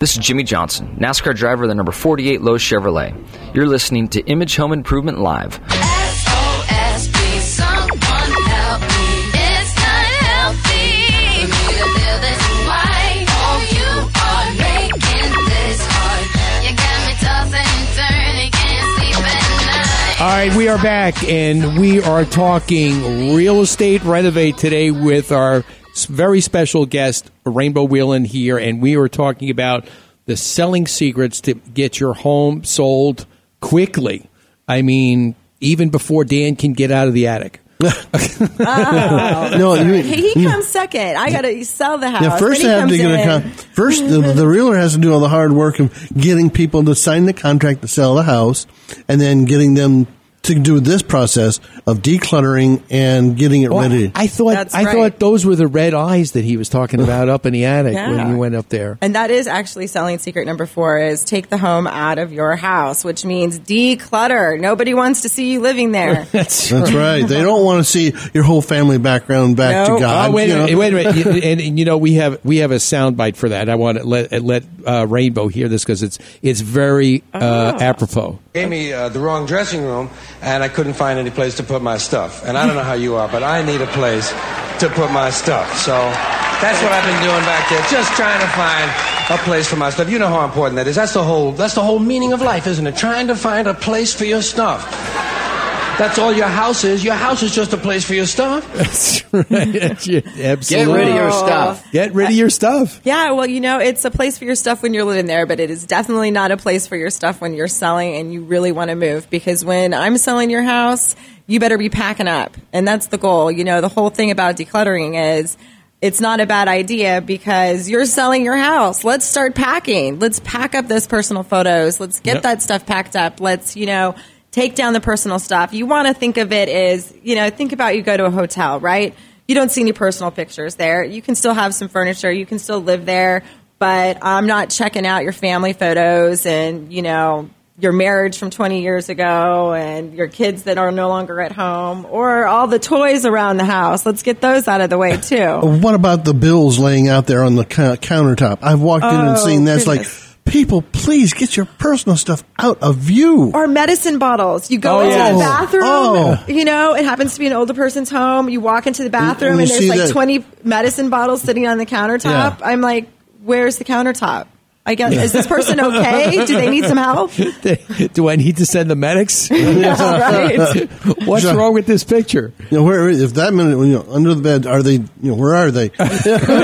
This is Jimmie Johnson, NASCAR driver of the number 48 Lowe's Chevrolet. You're listening to Image Home Improvement Live. All right, we are back and we are talking real estate renovate today with our s- very special guest, Rainbow Wheeland here, and we were talking about the selling secrets to get your home sold quickly. I mean, even before Dan can get out of the attic. Oh. *laughs* No, you- he, he comes second. I got to sell the house. Yeah, first then he have to comes get a in. con- first the, the realtor has to do all the hard work of getting people to sign the contract to sell the house, and then getting them to do this process of decluttering and getting it Well, ready. I thought That's I right. thought those were the red eyes that he was talking about up in the attic when Yeah. you went up there. And that is actually selling secret number four is take the home out of your house, which means declutter. Nobody wants to see you living there. *laughs* That's, That's right. They don't want to see your whole family background back No. to God. Oh, wait, you a know? minute, wait a minute, *laughs* and, and you know we have we have a soundbite for that. I want to let let uh, Rainbow hear this because it's it's very uh, apropos. gave me uh, the wrong dressing room, and I couldn't find any place to put my stuff. And I don't know how you are, but I need a place to put my stuff. So that's what I've been doing back there, just trying to find a place for my stuff. You know how important that is. That's the whole. That's the whole meaning of life, isn't it? Trying to find a place for your stuff. That's all your house is. Your house is just a place for your stuff. *laughs* That's right. *laughs* Absolutely. rid of your stuff. Get rid of your stuff. Yeah, well, you know, it's a place for your stuff when you're living there, but it is definitely not a place for your stuff when you're selling and you really want to move. Because when I'm selling your house, you better be packing up. And that's the goal. You know, the whole thing about decluttering is it's not a bad idea because you're selling your house. Let's start packing. Let's pack up those personal photos. Let's get Yep. that stuff packed up. Let's, you know, take down the personal stuff. You want to think of it as, you know, think about you go to a hotel, right? You don't see any personal pictures there. You can still have some furniture. You can still live there, but I'm not checking out your family photos and, you know, your marriage from 20 years ago and your kids that are no longer at home or all the toys around the house. Let's get those out of the way too. What about the bills laying out there on the countertop? I've walked in and Oh, seen that's like, goodness. People, please get your personal stuff out of view. Or medicine bottles. You go Oh, into yes. the bathroom. Oh. You know, it happens to be an older person's home. You walk into the bathroom and and, you there's like that- 20 medicine bottles sitting on the countertop. I'm like, where's the countertop? I guess, is this person okay? Do they need some help? *laughs* Do I need to send the medics? *laughs* Yeah, *laughs* right. What's So- wrong with this picture? You know, where if that minute when you know, under the bed are they? You know, where are they?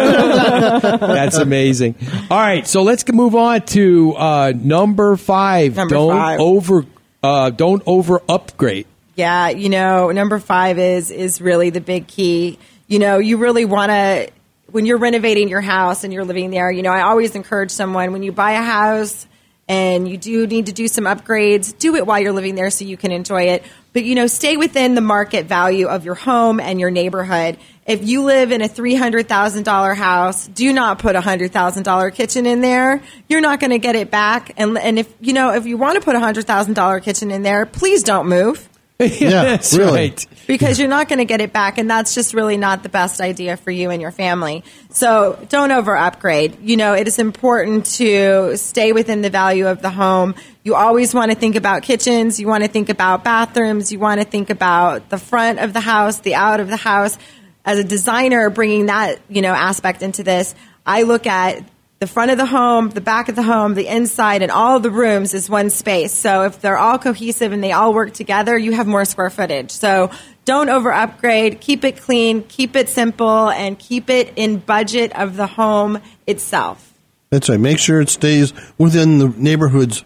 That's amazing. All right, so let's move on to uh, number five. Number don't five. over, uh, don't over upgrade. Yeah, you know, number five is is really the big key. You know, you really want to when you're renovating your house and you're living there. You know, I always encourage someone when you buy a house and you do need to do some upgrades, do it while you're living there so you can enjoy it. But you know, stay within the market value of your home and your neighborhood. If you live in a three hundred thousand dollar house, do not put a hundred thousand dollar kitchen in there. You're not going to get it back. And and if you know if you want to put a hundred thousand dollar kitchen in there, please don't move *laughs* That's really. right. because you're not going to get it back and that's just really not the best idea for you and your family so don't over upgrade you know it is important to stay within the value of the home you always want to think about kitchens you want to think about bathrooms you want to think about the front of the house the out of the house as a designer bringing that you know aspect into this i look at the front of the home, the back of the home, the inside, and all the rooms is one space. So if they're all cohesive and they all work together, you have more square footage. So don't over upgrade. Keep it clean, keep it simple, and keep it in budget of the home itself. That's right. Make sure it stays within the neighborhood's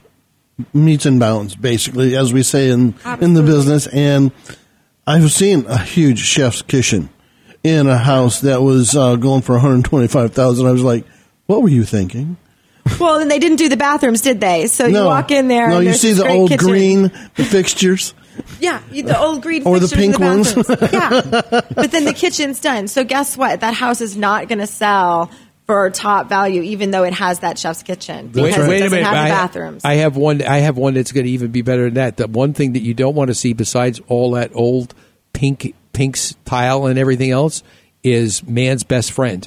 metes and bounds, basically, as we say in in the business. And I've seen a huge chef's kitchen in a house that was uh, going for one hundred twenty five thousand. I was like, "What were you thinking?" Well, and they didn't do the bathrooms, did they? So you no, walk in there. No, and you there's see this the great old kitchen. green the fixtures. Yeah, you- the old green Or the fixtures in pink ones. bathrooms. *laughs* yeah, but then the kitchen's done. So guess what? That house is not going to sell for top value, even though it has that chef's kitchen because it doesn't have the I, bathrooms. I have one. I have one that's going to even be better than that. The one thing that you don't want to see, besides all that old pink pinks tile and everything else, is man's best friend.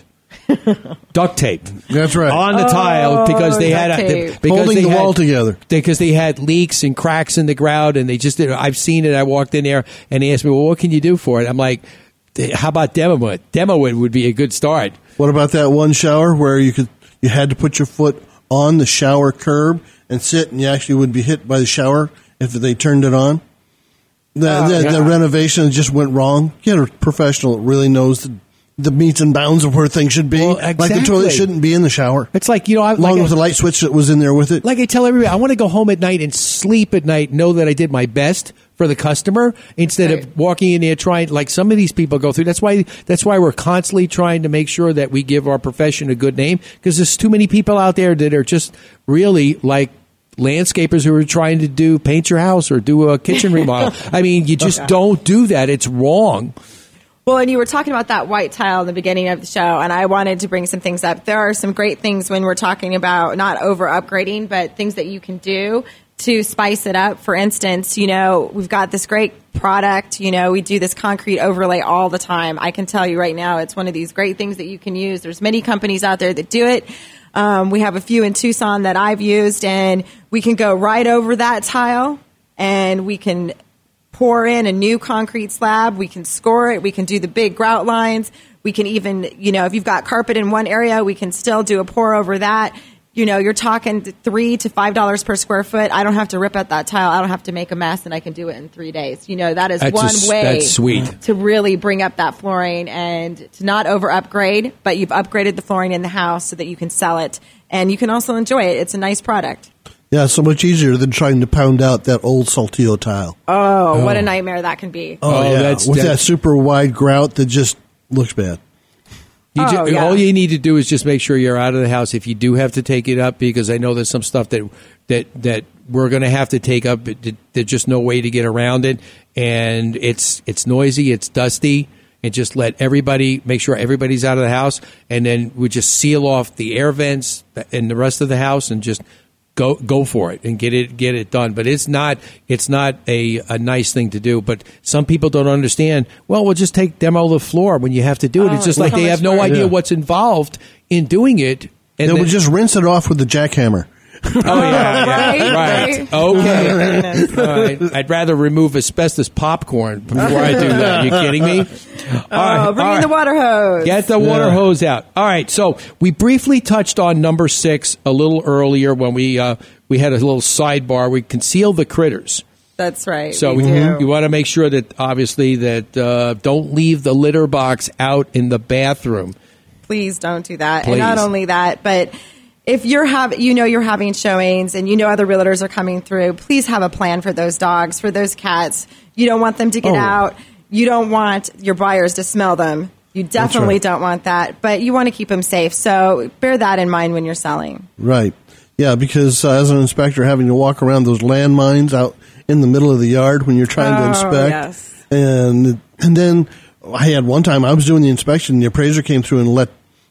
*laughs* duct tape. That's right. On the Oh, tile because they had tape. a, because Holding they the had- wall together. because they had leaks and cracks in the ground and they just did. I've seen it. I walked in there and they asked me, "Well, what can you do for it?" I'm like, "How about demo it? Demo it would be a good start." What about that one shower where you could you had to put your foot on the shower curb and sit, and you actually would be hit by the shower if they turned it on? The, Oh, the, the renovation just went wrong. Get a professional that really knows the, the metes and bounds of where things should be. Like the toilet shouldn't be in the shower. It's like you know, I, along like with the light switch that was in there with it. Like I tell everybody, I want to go home at night and sleep at night, know that I did my best for the customer instead of walking in there trying like some of these people go through. That's why that's why we're constantly trying to make sure that we give our profession a good name because there's too many people out there that are just really like landscapers who are trying to do paint your house or do a kitchen remodel. *laughs* I mean, you just don't do that. It's wrong. Well, and you were talking about that white tile in the beginning of the show, and I wanted to bring some things up. There are some great things when we're talking about not over upgrading, but things that you can do to spice it up. For instance, you know, we've got this great product. You know, we do this concrete overlay all the time. I can tell you right now, it's one of these great things that you can use. There's many companies out there that do it. Um, we have a few in Tucson that I've used, and we can go right over that tile, and we can pour in a new concrete slab. We can score it. We can do the big grout lines. We can even, you know, if you've got carpet in one area, we can still do a pour over that. You know, you're talking three to five dollars per square foot. I don't have to rip out that tile. I don't have to make a mess, and I can do it in three days. You know, that is That's one just- way that's sweet. to really bring up that flooring and to not over upgrade, but you've upgraded the flooring in the house so that you can sell it and you can also enjoy it. It's a nice product. Yeah, so much easier than trying to pound out that old saltillo tile. Oh, what a oh. nightmare that can be. Oh, oh yeah, with that super wide grout that just looks bad. You ju- Oh, yeah. All you need to do is just make sure you're out of the house if you do have to take it up, because I know there's some stuff that that that we're going to have to take up. There's just no way to get around it, and it's it's noisy, it's dusty, and just let everybody make sure everybody's out of the house, and then we just seal off the air vents and the rest of the house, and just go go for it and get it get it done. But it's not it's not a, a nice thing to do. But some people don't understand. Well, we'll just take demo the floor when you have to do it. Oh, it's just like they have no idea Yeah. what's involved in doing it. they then- would just rinse it off with the jackhammer. *laughs* Oh yeah, yeah, Right, right. right. Okay. All right. I'd rather remove asbestos popcorn before I do that. Are you kidding me? *laughs* All right, Oh, bring all in the water hose. Get the water hose out. All right. So we briefly touched on number six a little earlier when we uh, we had a little sidebar. We conceal the critters. That's right. So we we, do. you want to make sure that obviously that uh, don't leave the litter box out in the bathroom. please don't do that. Please. And not only that, but if you're have you know you're having showings and you know other realtors are coming through, please have a plan for those dogs, for those cats. You don't want them to get Oh. out. You don't want your buyers to smell them. You definitely right. don't want that, but you want to keep them safe. So bear that in mind when you're selling. Right. Yeah, because uh, as an inspector, having to walk around those landmines out in the middle of the yard when you're trying to Oh, inspect, yes. and and then I had one time I was doing the inspection, the appraiser came through and let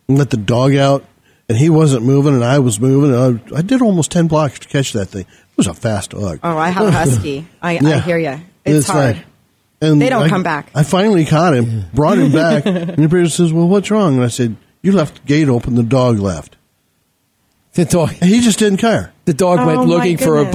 let the dog out, and he wasn't moving, and I was moving. And I, I did almost ten blocks to catch that thing. It was a fast dog. Oh, I have a husky. *laughs* I, I hear you. It's, hard. like- and They don't I- come back. I finally caught him, brought him back, *laughs* and the appraiser says, "Well, what's wrong?" And I said, "You left the gate open. The dog left." The dog. And he just didn't care. The dog Oh, went my looking for a goodness.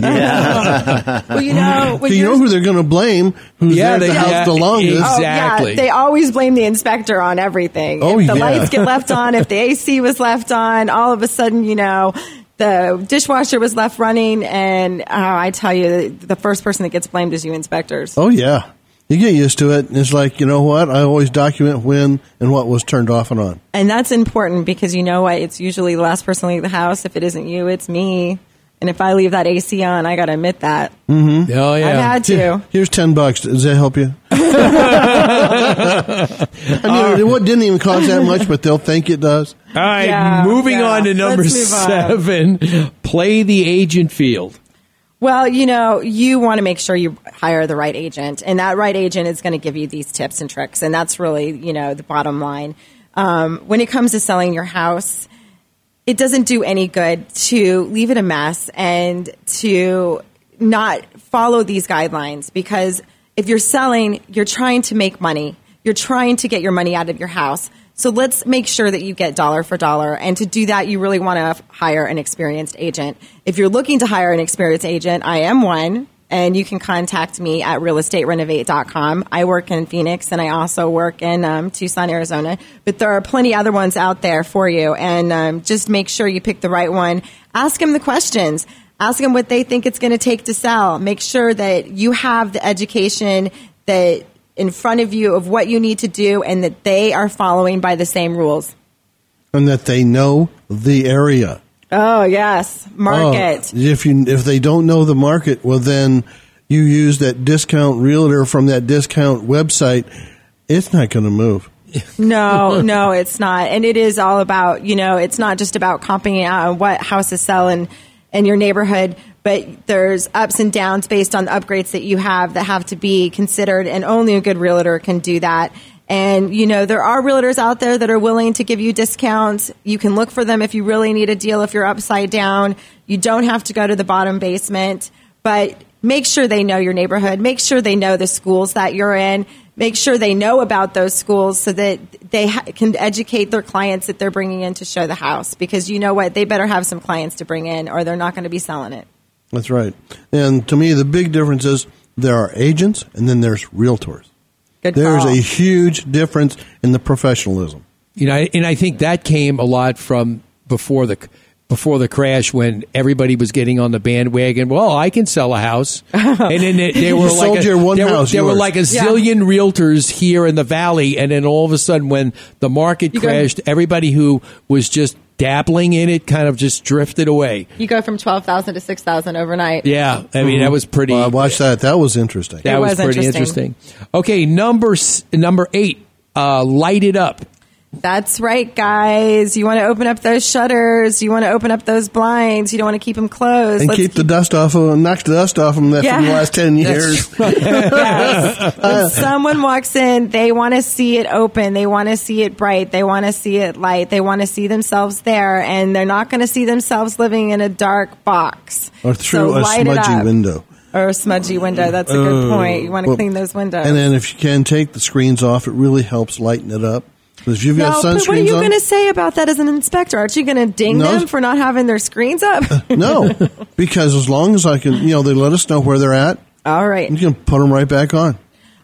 Buyer. *laughs* well, you know, when you know who they're going to blame? Who's Yeah, there at they- the house yeah, the longest? Oh, Exactly. yeah. They always blame the inspector on everything. Oh, if the yeah. lights get left on, if the *laughs* AC was left on, all of a sudden, you know, the dishwasher was left running. And uh, I tell you, the first person that gets blamed is you inspectors. Oh yeah, you get used to it. It's like you know what? I always document when and what was turned off and on. And that's important because you know what? It's usually the last person to leave the house. If it isn't you, it's me. And if I leave that AC on, I got to admit that. Mm-hmm. Oh yeah. I've had to. Here's ten bucks. Does that help you? *laughs* I mean, it didn't even cost that much, but they'll think it does. All right, Yeah, moving yeah. on to number Let's move on. seven. Play the agent field. Well, you know, you want to make sure you hire the right agent, and that right agent is going to give you these tips and tricks, and that's really, you know, the bottom line. Um, when it comes to selling your house, it doesn't do any good to leave it a mess and to not follow these guidelines because if you're selling, you're trying to make money. You're trying to get your money out of your house. So let's make sure that you get dollar for dollar. And to do that, you really want to hire an experienced agent. If you're looking to hire an experienced agent, I am one. And you can contact me at realestaterenovate.com. I work in Phoenix and I also work in um, Tucson, Arizona. But there are plenty other ones out there for you. And um, just make sure you pick the right one. Ask them the questions. Ask them what they think it's going to take to sell. Make sure that you have the education that in front of you of what you need to do and that they are following by the same rules. and that they know the area. Oh, yes. Market. Oh, if you if they don't know the market, well then you use that discount realtor from that discount website. It's not going to move. No, *laughs* no, it's not. And it is all about, you know, it's not just about comping out on what houses sell in, in your neighborhood, but there's ups and downs based on the upgrades that you have that have to be considered, and only a good realtor can do that. And, you know, there are realtors out there that are willing to give you discounts. You can look for them if you really need a deal, if you're upside down. You don't have to go to the bottom basement, but make sure they know your neighborhood. Make sure they know the schools that you're in. Make sure they know about those schools so that they ha- can educate their clients that they're bringing in to show the house. Because you know what? They better have some clients to bring in or they're not going to be selling it. That's right. And to me, the big difference is there are agents and then there's realtors. Good There's call. a huge difference in the professionalism. You know, and I think that came a lot from before the before the crash when everybody was getting on the bandwagon. Well, I can sell a house, *laughs* and then they, they were You like sold a, one there, were- there were like a Yeah. zillion realtors here in the valley, and then all of a sudden, when the market You go- crashed, everybody who was just dabbling in it kind of just drifted away. You go from 12000 to 6000 overnight. Yeah, I mean that was pretty. Well, I watched that. That was interesting. that It was, was pretty interesting. interesting. Okay, number number eight, uh, light it up. That's right, guys. You want to open up those shutters. You want to open up those blinds. You don't want to keep them closed. and Let's keep, the dust off of them, knock the dust off them that from the Yeah. last 10 years. *laughs* when uh, someone walks in, they want to see it open. They want to see it bright. They want to see it light. They want to see themselves there, and they're not going to see themselves living in a dark box or through So a smudgy window. or a smudgy window. That's a good Oh. point. You want to Well, clean those windows. And then if you can take the screens off, it really helps lighten it up. Because if you've now, got but what are you on, going to say about that as an inspector? Aren't you going to ding No. them for not having their screens up? *laughs* no, because as long as I can, you know, they let us know where they're at. All right. You can put them right back on.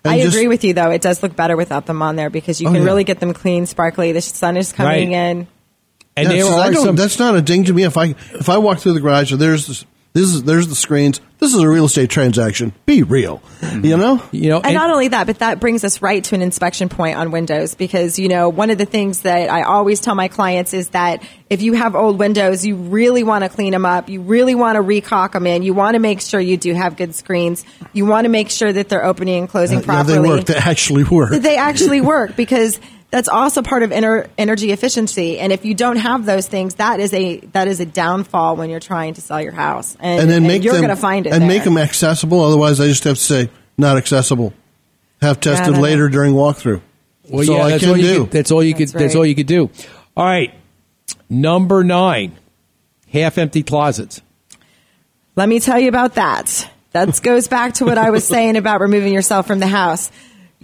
And I just- agree with you, though. It does look better without them on there because you Oh, can yeah. really get them clean, sparkly. The sun is coming Right. in. And Yeah, there so I are don't- some- That's not a ding to me. If I if I walk through the garage, and there's this, this is there's the screens. This is a real estate transaction. Be real, mm-hmm. you know. You know, And, not only that, but that brings us right to an inspection point on windows because, you know, one of the things that I always tell my clients is that if you have old windows, you really want to clean them up. You really want to recaulk them in. You want to make sure you do have good screens. You want to make sure that they're opening and closing Yeah, properly. they work. They actually work. that they actually *laughs* work because that's also part of ener- energy efficiency. And if you don't have those things, that is a that is a downfall when you're trying to sell your house. And, and then make you're going to find it and there. make them accessible. Otherwise, I just have to say not accessible. Have tested no, no. later during walkthrough. Well, that's yeah, all I that's can all you do. Could, that's all you could. That's That's all you could do. All right, number nine, half-empty closets. Let me tell you about that. That goes back to what I was *laughs* saying about removing yourself from the house.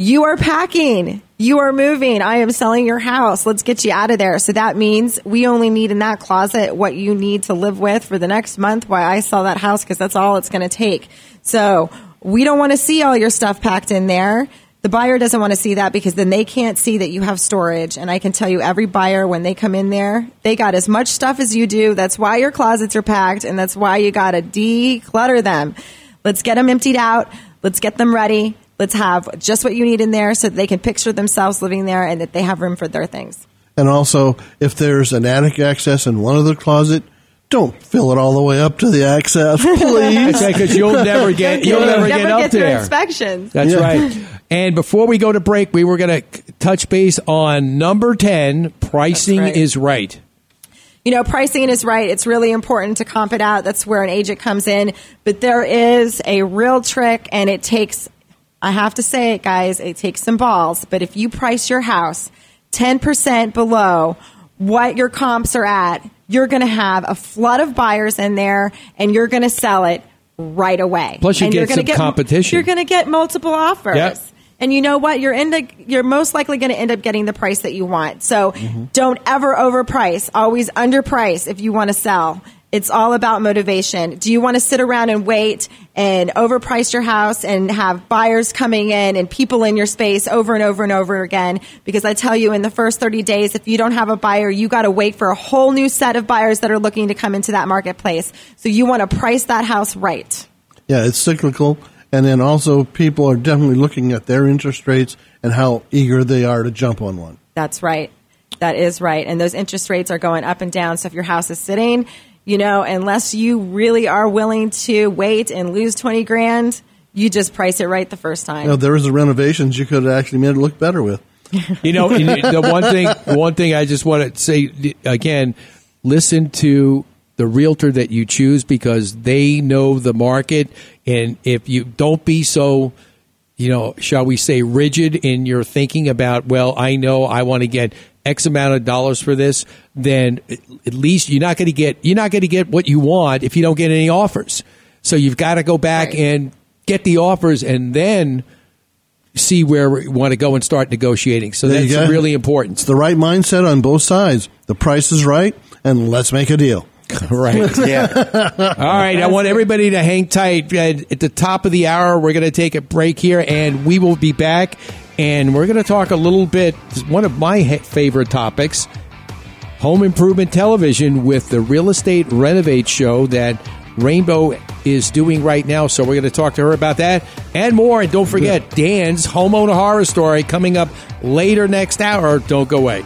You are packing. You are moving. I am selling your house. Let's get you out of there. So that means we only need in that closet what you need to live with for the next month while I sell that house because that's all it's going to take. So we don't want to see all your stuff packed in there. The buyer doesn't want to see that because then they can't see that you have storage. And I can tell you, every buyer, when they come in there, they got as much stuff as you do. That's why your closets are packed, and that's why you got to declutter them. Let's get them emptied out. Let's get them ready. Let's have just what you need in there so that they can picture themselves living there and that they have room for their things. And also, if there's an attic access in one of the closet, don't fill it all the way up to the access, *laughs* please. because you'll never get you'll never, Never get up get there. inspections. That's Yeah. right. *laughs* And before we go to break, we were going to touch base on number ten. Pricing right. is right. you know, pricing is right. It's really important to comp it out. That's where an agent comes in. But there is a real trick, and it takes, I have to say it, guys, it takes some balls. But if you price your house 10% below what your comps are at, you're going to have a flood of buyers in there, and you're going to sell it right away. Plus you and get you're some competition. You're going to get multiple offers. Yep. And you know what? You're end up, you're most likely going to end up getting the price that you want. So Mm-hmm. don't ever overprice. Always underprice if you want to sell. It's all about motivation. Do you want to sit around and wait and overprice your house and have buyers coming in and people in your space over and over and over again? Because I tell you, in the first 30 days, if you don't have a buyer, you got to wait for a whole new set of buyers that are looking to come into that marketplace. So you want to price that house right. Yeah, it's cyclical. And then also, people are definitely looking at their interest rates and how eager they are to jump on one. That's right. That is right. And those interest rates are going up and down. So if your house is sitting, you know, unless you really are willing to wait and lose 20 grand, you just price it right the first time. You know, there was the renovations you could have actually made it look better with. *laughs* You know, the one thing, one thing I just want to say again: listen to the realtor that you choose because they know the market, and if you don't be so, you know, shall we say, rigid in your thinking about, well, I know I want to get X amount of dollars for this, then at least you're not going to get you're not going to get what you want if you don't get any offers. So you've got to go back and get the offers, and then see where we want to go and start negotiating. So There that's really important. It's the right mindset on both sides. The price is right, and let's make a deal. *laughs* Right. Yeah. *laughs* All right. I want everybody to hang tight. At the top of the hour, we're going to take a break here, and we will be back. And we're going to talk a little bit. One of my favorite topics: home improvement television with the real estate renovate show that Rainbow is doing right now. So we're going to talk to her about that and more. And don't forget Dan's homeowner horror story coming up later next hour. Don't go away.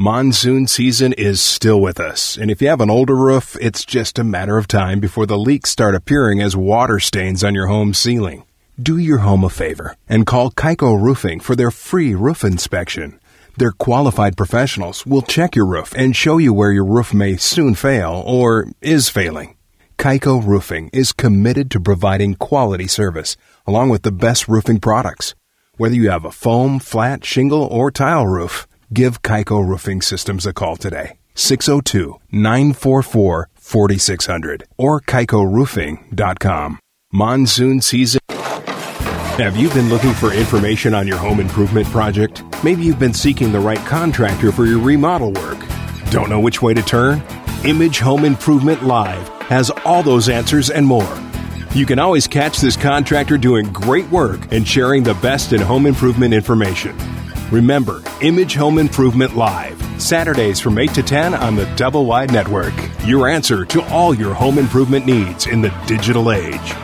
Monsoon season is still with us, and if you have an older roof, it's just a matter of time before the leaks start appearing as water stains on your home ceiling. Do your home a favor and call Kaiko Roofing for their free roof inspection. Their qualified professionals will check your roof and show you where your roof may soon fail or is failing. Kaiko Roofing is committed to providing quality service along with the best roofing products. Whether you have a foam, flat, shingle, or tile roof, give Kaiko Roofing Systems a call today. 602 944 4600 or kaikoroofing.com. Monsoon season. Have you been looking for information on your home improvement project? Maybe you've been seeking the right contractor for your remodel work. Don't know which way to turn? Image Home Improvement Live has all those answers and more. You can always catch this contractor doing great work and sharing the best in home improvement information. Remember, Image Home Improvement Live, Saturdays from 8 to 10 on the Double Wide Network. Your answer to all your home improvement needs in the digital age.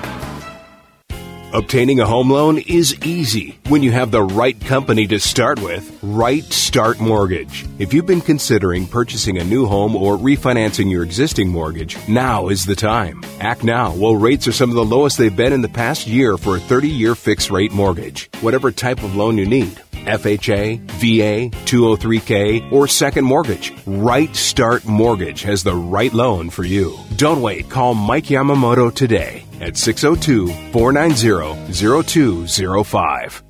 Obtaining a home loan is easy when you have the right company to start with Right Start Mortgage. If you've been considering purchasing a new home or refinancing your existing mortgage, now is the time. Act now while rates are some of the lowest they've been in the past year for a 30 year fixed rate mortgage. Whatever type of loan you need. FHA, VA, 203K, or second mortgage. Right Start Mortgage has the right loan for you. Don't wait. Call Mike Yamamoto today at 602 490 0205.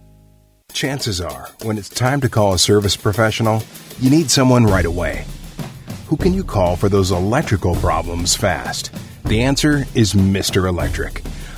Chances are, when it's time to call a service professional, you need someone right away. Who can you call for those electrical problems fast? The answer is Mr. Electric,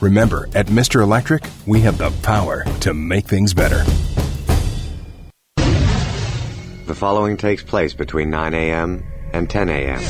Remember, at Mr. Electric, we have the power to make things better. The following takes place between 9 a.m. and 10 a.m.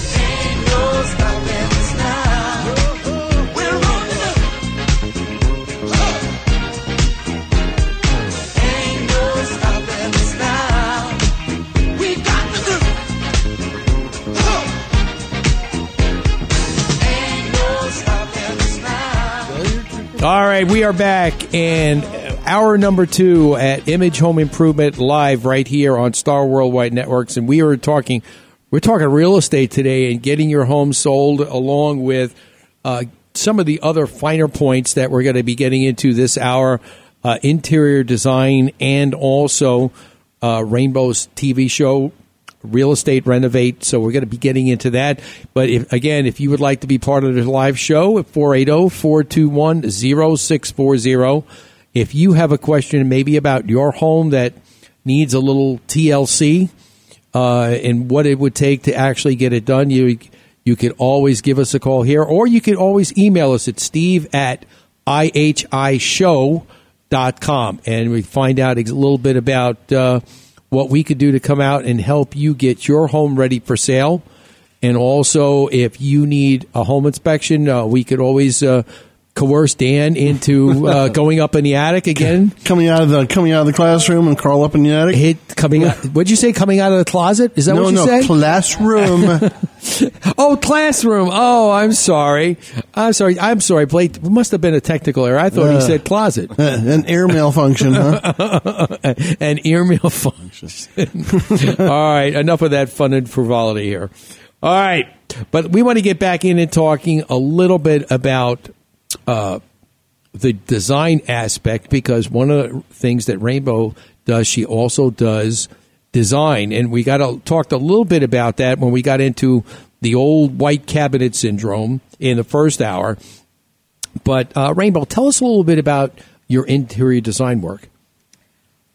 All right, we are back, and hour number two at Image Home Improvement live right here on Star Worldwide Networks, and we are talking. We're talking real estate today and getting your home sold, along with uh, some of the other finer points that we're going to be getting into this hour: uh, interior design and also uh, Rainbow's TV show real estate renovate. So we're going to be getting into that. But if, again, if you would like to be part of the live show at 480-421-0640. If you have a question maybe about your home that needs a little TLC uh, and what it would take to actually get it done, you you could always give us a call here or you could always email us at steve at ihishow.com and we find out a little bit about uh, what we could do to come out and help you get your home ready for sale. And also, if you need a home inspection, uh, we could always uh, coerce Dan into *laughs* uh, going up in the attic again. Coming out of the coming out of the classroom and crawl up in the attic. Hit coming. Out, what'd you say? Coming out of the closet? Is that no, what you no, said? classroom. *laughs* oh, classroom. Oh, I'm sorry. I'm sorry. I'm sorry, Blake. It must have been a technical error. I thought he Uh, said closet. *laughs* An ear malfunction, huh? An ear malfunction. All right, enough of that fun and frivolity here. All right, but we want to get back in and talking a little bit about uh, the design aspect because one of the things that Rainbow does, she also does design, and we got to talked a little bit about that when we got into the old white cabinet syndrome in the first hour. But uh, Rainbow, tell us a little bit about your interior design work.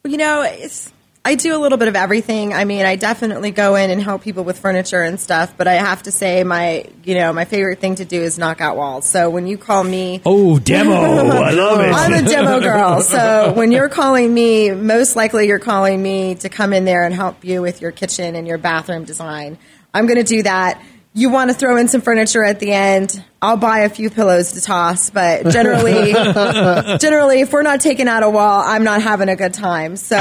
You know, it's, I do a little bit of everything. I mean, I definitely go in and help people with furniture and stuff, but I have to say my, you know, my favorite thing to do is knock out walls. So when you call me Oh, *laughs* demo. I love it. I'm a demo girl. *laughs* So when you're calling me, most likely you're calling me to come in there and help you with your kitchen and your bathroom design. I'm going to do that. You want to throw in some furniture at the end. I'll buy a few pillows to toss, but generally, *laughs* generally, if we're not taking out a wall, I'm not having a good time. So,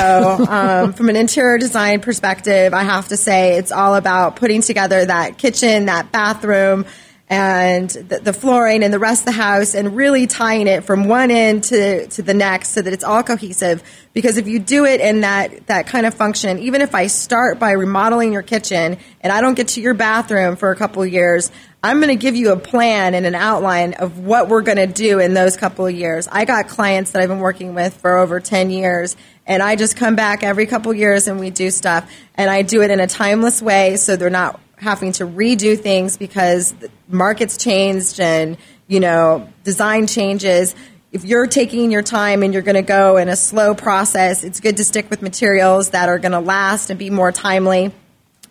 um, from an interior design perspective, I have to say it's all about putting together that kitchen, that bathroom, and the, the flooring and the rest of the house, and really tying it from one end to to the next, so that it's all cohesive. Because if you do it in that that kind of function, even if I start by remodeling your kitchen and I don't get to your bathroom for a couple of years, I'm going to give you a plan and an outline of what we're going to do in those couple of years. I got clients that I've been working with for over 10 years, and I just come back every couple of years and we do stuff. And I do it in a timeless way so they're not having to redo things because the markets changed and, you know, design changes. If you're taking your time and you're going to go in a slow process, it's good to stick with materials that are going to last and be more timely,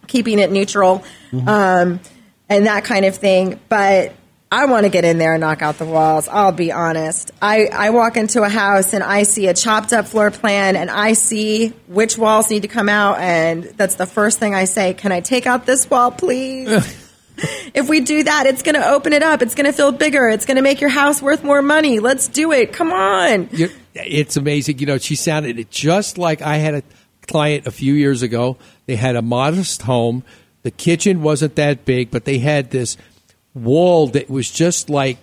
keeping it neutral. Um, and that kind of thing. But I want to get in there and knock out the walls. I'll be honest. I, I walk into a house and I see a chopped up floor plan and I see which walls need to come out. And that's the first thing I say. Can I take out this wall, please? *laughs* if we do that, it's going to open it up. It's going to feel bigger. It's going to make your house worth more money. Let's do it. Come on. You're, it's amazing. You know, she sounded just like I had a client a few years ago. They had a modest home. The kitchen wasn't that big, but they had this wall that was just like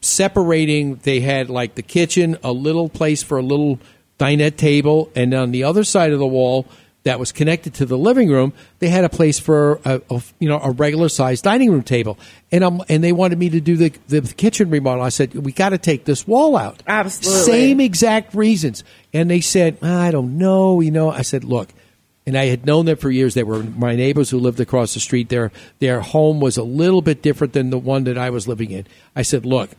separating. They had like the kitchen, a little place for a little dinette table, and on the other side of the wall that was connected to the living room, they had a place for a, a you know a regular sized dining room table, and um and they wanted me to do the the kitchen remodel. I said we got to take this wall out. Absolutely. Same exact reasons, and they said I don't know. You know, I said look. And I had known them for years. They were my neighbors who lived across the street. Their their home was a little bit different than the one that I was living in. I said, "Look,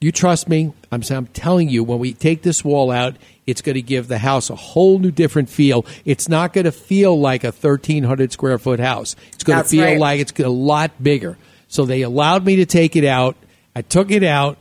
you trust me. I'm, I'm telling you, when we take this wall out, it's going to give the house a whole new different feel. It's not going to feel like a 1,300 square foot house. It's going That's to feel right. like it's a lot bigger. So they allowed me to take it out. I took it out,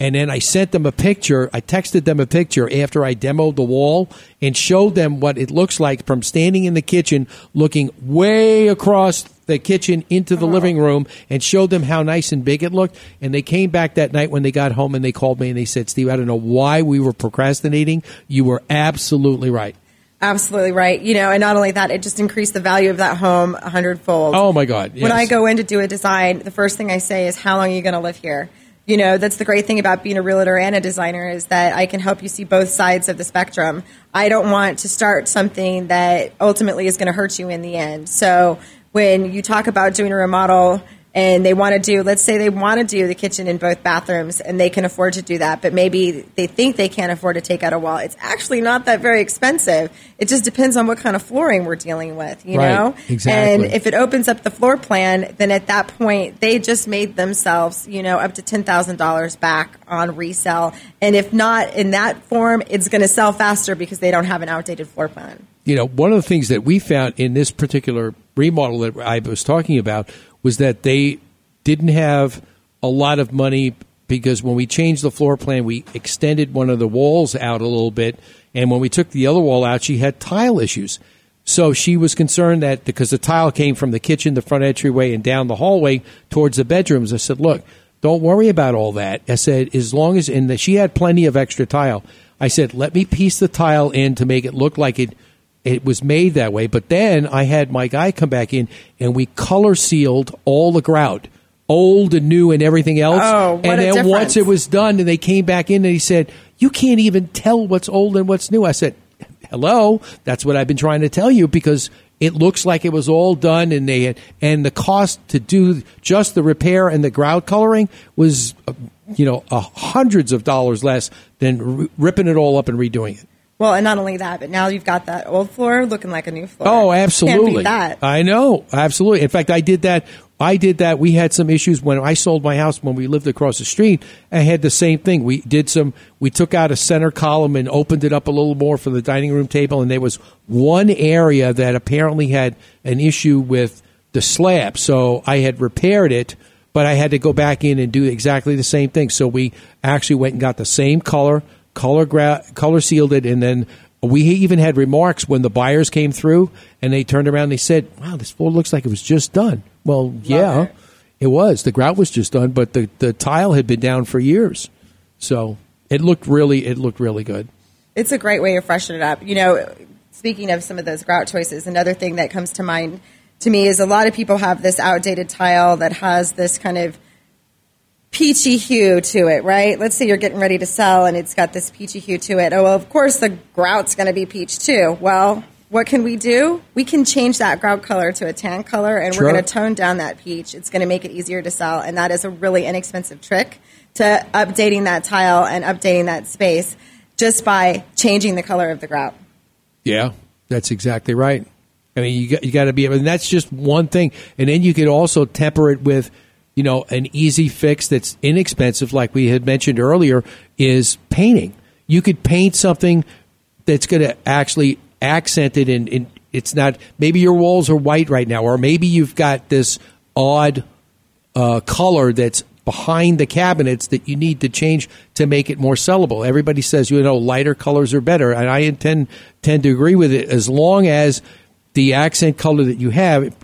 and then I sent them a picture. I texted them a picture after I demoed the wall and showed them what it looks like from standing in the kitchen, looking way across the kitchen into the living room, and showed them how nice and big it looked. And they came back that night when they got home and they called me and they said, Steve, I don't know why we were procrastinating. You were absolutely right. Absolutely right. You know, and not only that, it just increased the value of that home a hundredfold. Oh, my God. When I go in to do a design, the first thing I say is, "How long are you going to live here?" You know, that's the great thing about being a realtor and a designer is that I can help you see both sides of the spectrum. I don't want to start something that ultimately is going to hurt you in the end. So when you talk about doing a remodel and they want to do, let's say they want to do the kitchen in both bathrooms and they can afford to do that, but maybe they think they can't afford to take out a wall. It's actually not that very expensive. It just depends on what kind of flooring we're dealing with, you Right, know? exactly. And if it opens up the floor plan, then at that point they just made themselves, you know, up to ten thousand dollars back on resale. And if not in that form, it's going to sell faster because they don't have an outdated floor plan. you know, one of the things that we found in this particular remodel that I was talking about was that they didn't have a lot of money because when we changed the floor plan, we extended one of the walls out a little bit. And when we took the other wall out, she had tile issues. So she was concerned that because the tile came from the kitchen, the front entryway, and down the hallway towards the bedrooms, I said, look, don't worry about all that. I said, as long as, and she had plenty of extra tile. I said, let me piece the tile in to make it look like it it was made that way. But then I had my guy come back in and we color sealed all the grout, old and new and everything else. Oh, what and a then difference. once it was done and they came back in and he said, You can't even tell what's old and what's new. I said, Hello, that's what I've been trying to tell you because it looks like it was all done and they had, and the cost to do just the repair and the grout coloring was uh, you know uh, hundreds of dollars less than r- ripping it all up and redoing it. Well, and not only that, but now you've got that old floor looking like a new floor. Oh, absolutely. that. I know, absolutely. In fact, I did that. I did that. We had some issues when I sold my house when we lived across the street. I had the same thing. We did some. We took out a center column and opened it up a little more for the dining room table, and there was one area that apparently had an issue with the slab. So I had repaired it, but I had to go back in and do exactly the same thing. So we actually went and got the same color, color gra- color sealed it, and then we even had remarks when the buyers came through and they turned around and they said, "Wow, this floor looks like it was just done." Well, yeah, it. was. The grout was just done, but the, the tile had been down for years, so it looked really it looked really good. It's a great way to freshen it up. You know, speaking of some of those grout choices, another thing that comes to mind to me is a lot of people have this outdated tile that has this kind of peachy hue to it, right? Let's say you're getting ready to sell and it's got this peachy hue to it. Oh, well, of course the grout's going to be peach too. Well, what can we do? We can change that grout color to a tan color and Sure. we're going to tone down that peach. It's going to make it easier to sell. And that is a really inexpensive trick to updating that tile and updating that space just by changing the color of the grout. Yeah, that's exactly right. I mean, you got, you got to be, able, and that's just one thing. And then you could also temper it with, you know, an easy fix that's inexpensive, like we had mentioned earlier, is painting. You could paint something that's going to actually accent it, and in, it's not. Maybe your walls are white right now, or maybe you've got this odd uh, color that's behind the cabinets that you need to change to make it more sellable. Everybody says you know lighter colors are better, and I intend tend to agree with it as long as the accent color that you have.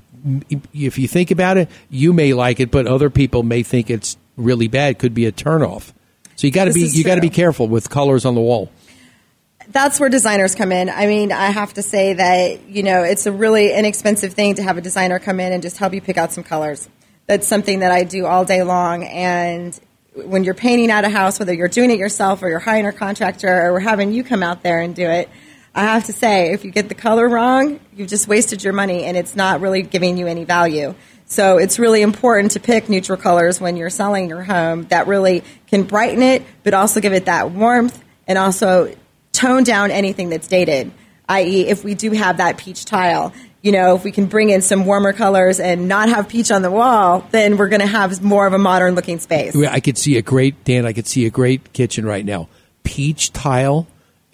If you think about it, you may like it, but other people may think it's really bad. Could be a turnoff. So you got to be you got to be careful with colors on the wall. that's where designers come in. I mean, I have to say that, you know, it's a really inexpensive thing to have a designer come in and just help you pick out some colors. That's something that I do all day long. And when you're painting out a house, whether you're doing it yourself or you're hiring a contractor or we're having you come out there and do it, I have to say, if you get the color wrong, you've just wasted your money and it's not really giving you any value. So it's really important to pick neutral colors when you're selling your home that really can brighten it, but also give it that warmth and also tone down anything that's dated. I.e., if we do have that peach tile, you know, if we can bring in some warmer colors and not have peach on the wall, then we're going to have more of a modern looking space. I could see a great Dan. I could see a great kitchen right now. Peach tile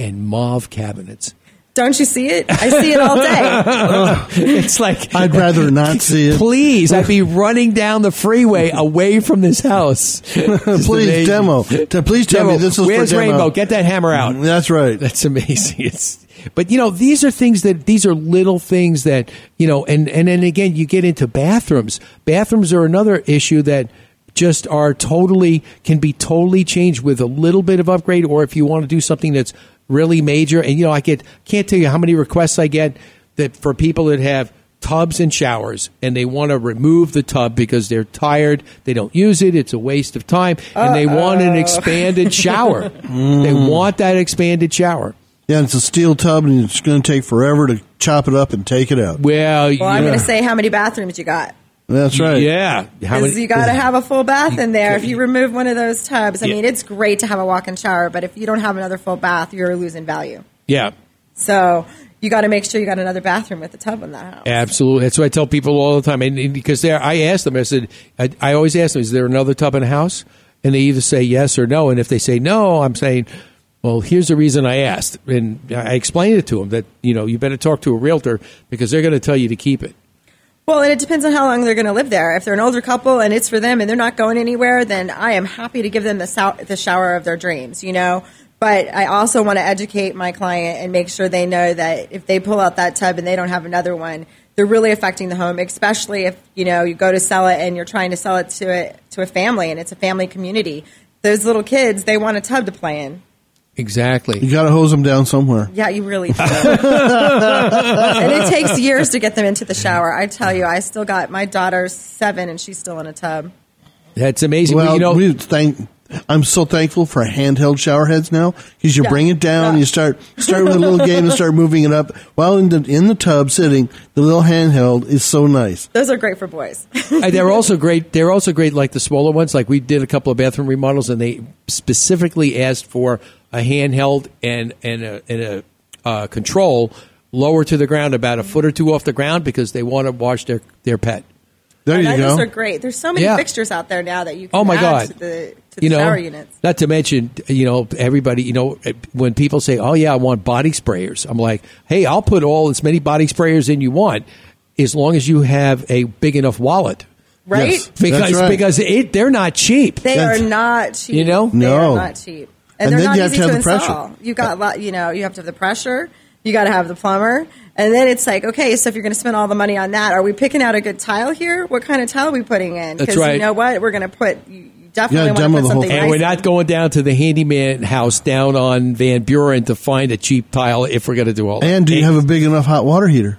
and mauve cabinets. Don't you see it? I see it all day. *laughs* it's like I'd rather not *laughs* see it. Please, I'd be running down the freeway away from this house. *laughs* Please amazing. demo. T- Please tell Demo. me this is Where's for demo. Rainbow? Get that hammer out. That's right. That's amazing. It's, but you know, these are things that these are little things that you know, and and then again, you get into bathrooms. Bathrooms are another issue that just are totally can be totally changed with a little bit of upgrade, or if you want to do something that's really major. And you know, I get can't tell you how many requests I get that for people that have tubs and showers and they want to remove the tub because they're tired they don't use it it's a waste of time and they want an expanded shower *laughs* Mm. they want that expanded shower Yeah, it's a steel tub, and it's going to take forever to chop it up and take it out. Well, Well, I'm going to say how many bathrooms you got. That's right. Yeah. Because you got to have a full bath in there. If you remove one of those tubs, I mean, it's great to have a walk-in shower, but if you don't have another full bath, you're losing value. yeah So you got to make sure you got another bathroom with a tub in that house. Absolutely. That's what I tell people all the time. And, and because there, I ask them, I said, I, I always ask them, is there another tub in the house? And they either say yes or no. And if they say no, I'm saying, well, here's the reason I asked. And I explained it to them that, you know, you better talk to a realtor because they're going to tell you to keep it. Well, and it depends on how long they're going to live there. If they're an older couple and it's for them and they're not going anywhere, then I am happy to give them the, sou- the shower of their dreams, you know? But I also want to educate my client and make sure they know that if they pull out that tub and they don't have another one, they're really affecting the home, especially if, you know, you go to sell it and you're trying to sell it to a, to a family and it's a family community. Those little kids, they want a tub to play in. Exactly. You got to hose them down somewhere. Yeah, you really *laughs* do. and it takes years to get them into the shower. I tell you, I still got my daughter's seven and she's still in a tub. That's amazing. Well, you know, we thank. I'm so thankful for handheld shower heads now because you Yeah. bring it down, you start start with a little *laughs* game and start moving it up. While in the in the tub sitting, the little handheld is so nice. Those are great for boys. They're also great. They're also great, like the smaller ones. Like we did a couple of bathroom remodels, and they specifically asked for a handheld and and a, and a uh, control lower to the ground, about a foot or two off the ground, because they want to wash their their pet. There And Those are great. There's so many Yeah. fixtures out there now that you can Oh my add God! to the you know, shower units. not to mention, you know, everybody. You know, when people say, "Oh yeah, I want body sprayers," I'm like, "Hey, I'll put all as many body sprayers in you want, as long as you have a big enough wallet." Right? Yes, because that's right. because it, they're not cheap. They are not cheap. You know? they No. are not cheap, and, And they're then not you have easy to to, have the pressure. install. You got a. You know, you have to have the pressure. you got to have the plumber. And then it's like, okay, so if you're going to spend all the money on that, are we picking out a good tile here? What kind of tile are we putting in? Because right. you know what? We're going to put, you definitely Yeah, want to demo put the whole something thing. And we're not going down to the handyman house down on Van Buren to find a cheap tile if we're going to do all that. And do you have a big enough hot water heater?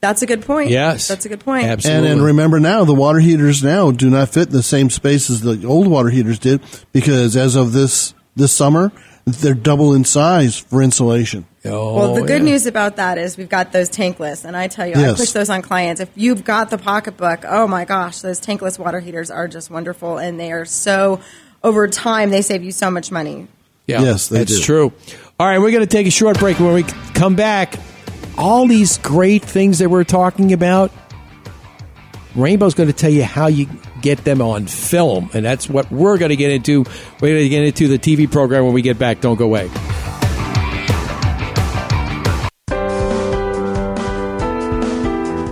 That's a good point. Yes. That's a good point. Absolutely. And then remember now, the water heaters now do not fit in the same space as the old water heaters did because as of this this summer, they're double in size for insulation. Well, the oh, good news about that is we've got those tankless, and I tell you, I push those on clients. If you've got the pocketbook, oh my gosh, those tankless water heaters are just wonderful, and they are so over time they save you so much money. Yeah, Yes, they that's do. true. All right, we're going to take a short break. When we come back, all these great things that we're talking about, Rainbow's going to tell you how you get them on film, and that's what we're going to get into. We're going to get into the TV program when we get back. Don't go away.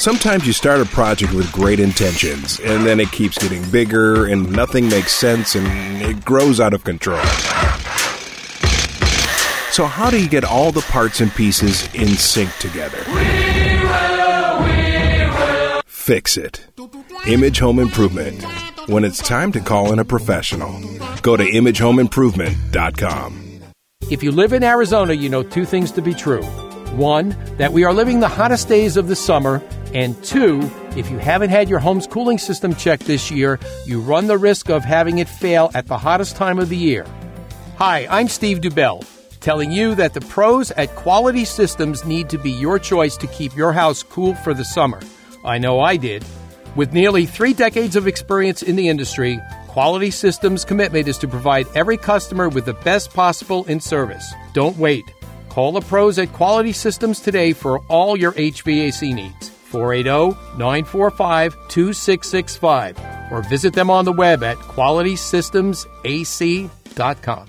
Sometimes you start a project with great intentions, and then it keeps getting bigger, and nothing makes sense, and it grows out of control. So, how do you get all the parts and pieces in sync together? We will, we will. Fix it. Image Home Improvement. When it's time to call in a professional, go to imagehomeimprovement.com. If you live in Arizona, you know two things to be true. One, that we are living the hottest days of the summer. And two, if you haven't had your home's cooling system checked this year, you run the risk of having it fail at the hottest time of the year. Hi, I'm Steve Dubell, telling you that the pros at Quality Systems need to be your choice to keep your house cool for the summer. I know I did. With nearly three decades of experience in the industry, Quality Systems' commitment is to provide every customer with the best possible in service. Don't wait. Call the pros at Quality Systems today for all your HVAC needs. 480 945 2665 or visit them on the web at qualitysystemsac.com.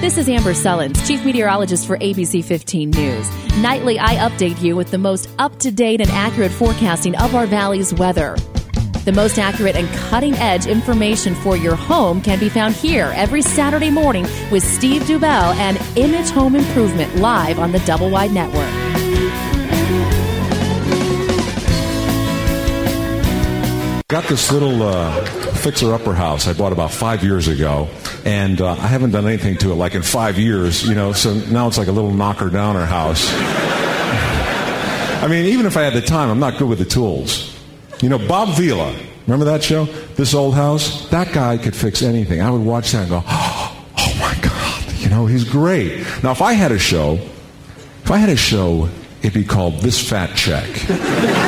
This is Amber Sullins, Chief Meteorologist for ABC 15 News. Nightly, I update you with the most up to date and accurate forecasting of our valley's weather. The most accurate and cutting edge information for your home can be found here every Saturday morning with Steve Dubell and Image Home Improvement live on the Double Wide Network. Got this little uh, fixer upper house I bought about five years ago, and uh, I haven't done anything to it like in five years, you know, so now it's like a little knocker downer house. I mean, even if I had the time, I'm not good with the tools. You know, Bob Vila, remember that show? This old house? That guy could fix anything. I would watch that and go, *gasps* oh my God, you know, he's great. Now, if I had a show, if I had a show, it'd be called This Fat Check. *laughs*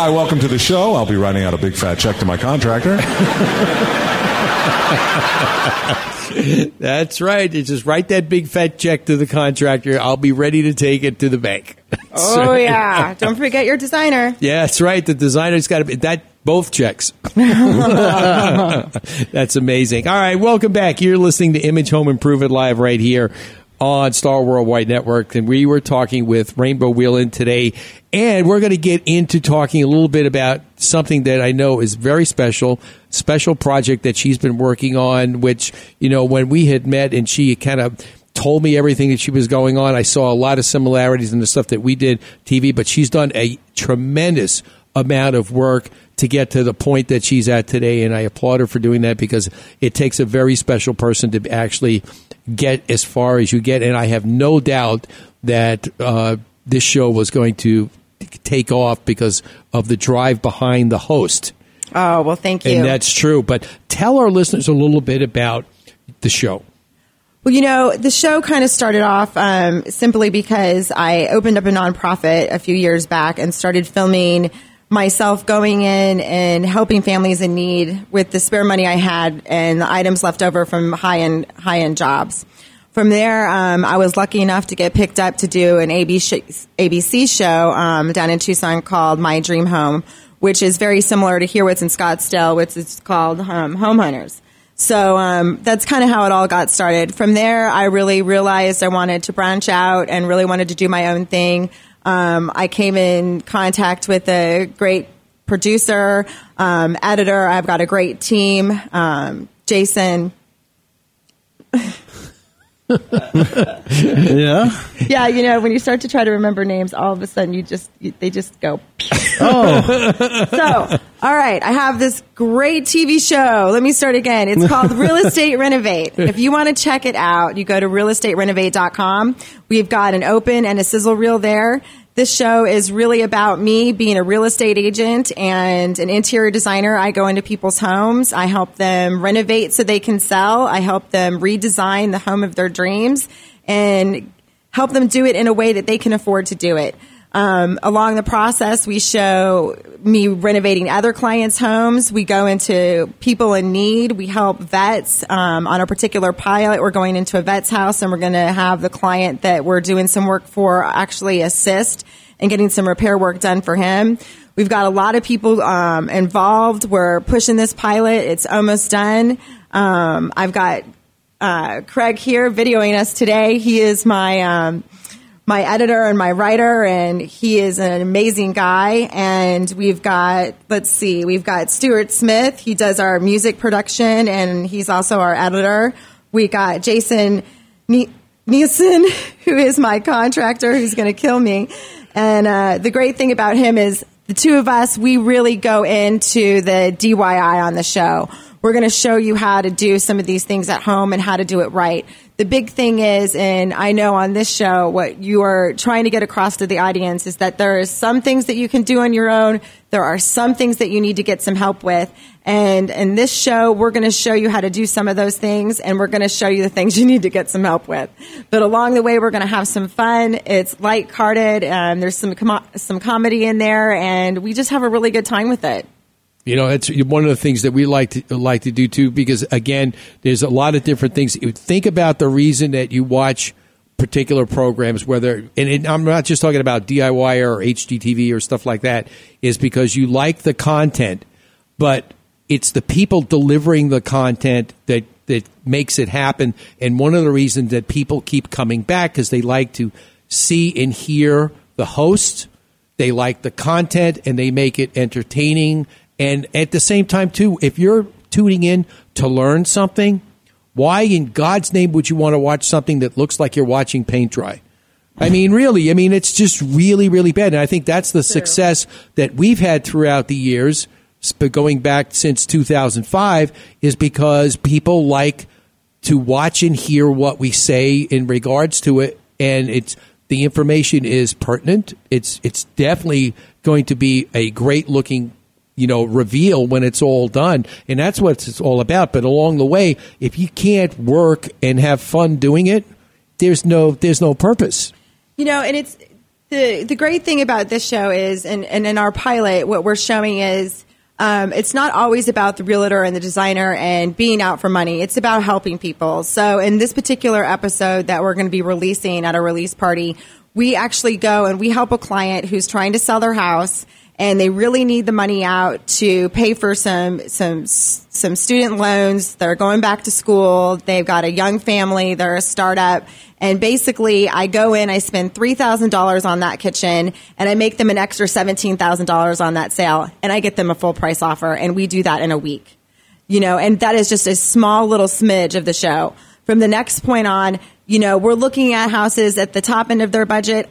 Hi, welcome to the show. I'll be writing out a big fat check to my contractor. *laughs* That's right. You just write that big fat check to the contractor. I'll be ready to take it to the bank. *laughs* Oh yeah! Don't forget your designer. Yeah, that's right. The designer's got to be that both checks. *laughs* that's amazing. All right, welcome back. You're listening to Image Home Improvement Live right here on Star Worldwide Network, and we were talking with Rainbow Wheeland today, and we're going to get into talking a little bit about something that I know is very special, special project that she's been working on. Which you know, when we had met, and she kind of told me everything that she was going on. I saw a lot of similarities in the stuff that we did TV, but she's done a tremendous amount of work to get to the point that she's at today, and I applaud her for doing that because it takes a very special person to actually get as far as you get. And I have no doubt that uh, this show was going to take off because of the drive behind the host. Oh, well, thank you. And that's true. But tell our listeners a little bit about the show. Well, you know, the show kind of started off um, simply because I opened up a nonprofit a few years back and started filming myself going in and helping families in need with the spare money I had and the items left over from high end high end jobs. From there, um, I was lucky enough to get picked up to do an ABC show um, down in Tucson called My Dream Home, which is very similar to here what's in Scottsdale, which is called um, Home Hunters. So um, that's kind of how it all got started. From there, I really realized I wanted to branch out and really wanted to do my own thing. Um, I came in contact with a great producer, um, editor. I've got a great team. Um, Jason. Yeah. Yeah, you know, when you start to try to remember names, all of a sudden you just you, they just go. Oh. so, all right, I have this great TV show. Let me start again. It's called Real Estate Renovate. If you want to check it out, you go to realestaterenovate.com. We've got an open and a sizzle reel there. This show is really about me being a real estate agent and an interior designer. I go into people's homes. I help them renovate so they can sell. I help them redesign the home of their dreams and help them do it in a way that they can afford to do it. Um, along the process, we show me renovating other clients' homes. We go into people in need. We help vets um, on a particular pilot. We're going into a vet's house and we're going to have the client that we're doing some work for actually assist and getting some repair work done for him. We've got a lot of people um, involved. We're pushing this pilot. It's almost done. Um, I've got uh, Craig here videoing us today. He is my um, my editor and my writer, and he is an amazing guy. And we've got, let's see, we've got Stuart Smith. He does our music production, and he's also our editor. We got Jason ne- Nielsen, *laughs* who is my contractor, who's going to kill me. And uh, the great thing about him is the two of us, we really go into the DIY on the show. We're going to show you how to do some of these things at home and how to do it right. The big thing is, and I know on this show, what you are trying to get across to the audience is that there are some things that you can do on your own. There are some things that you need to get some help with. And in this show, we're going to show you how to do some of those things and we're going to show you the things you need to get some help with. But along the way, we're going to have some fun. It's light-hearted. Um, there's some, com- some comedy in there and we just have a really good time with it. You know, it's one of the things that we like to like to do too, because again, there's a lot of different things. Think about the reason that you watch particular programs, whether and I'm not just talking about DIY or HGTV or stuff like that, is because you like the content, but it's the people delivering the content that that makes it happen. And one of the reasons that people keep coming back is they like to see and hear the host. They like the content and they make it entertaining and at the same time, too, if you're tuning in to learn something, why in God's name would you want to watch something that looks like you're watching paint dry? I hmm. mean, really, I mean, it's just really, really bad. And I think that's the success that we've had throughout the years, but going back since 2005, is because people like to watch and hear what we say in regards to it. And it's, the information is pertinent. It's, it's definitely going to be a great looking you know, reveal when it's all done. And that's what it's all about. But along the way, if you can't work and have fun doing it, there's no there's no purpose. You know, and it's the the great thing about this show is and, and in our pilot, what we're showing is um, it's not always about the realtor and the designer and being out for money. It's about helping people. So in this particular episode that we're going to be releasing at a release party, we actually go and we help a client who's trying to sell their house and they really need the money out to pay for some some some student loans. They're going back to school. They've got a young family. They're a startup. And basically, I go in, I spend $3,000 on that kitchen, and I make them an extra $17,000 on that sale, and I get them a full price offer, and we do that in a week. You know, and that is just a small little smidge of the show. From the next point on, you know, we're looking at houses at the top end of their budget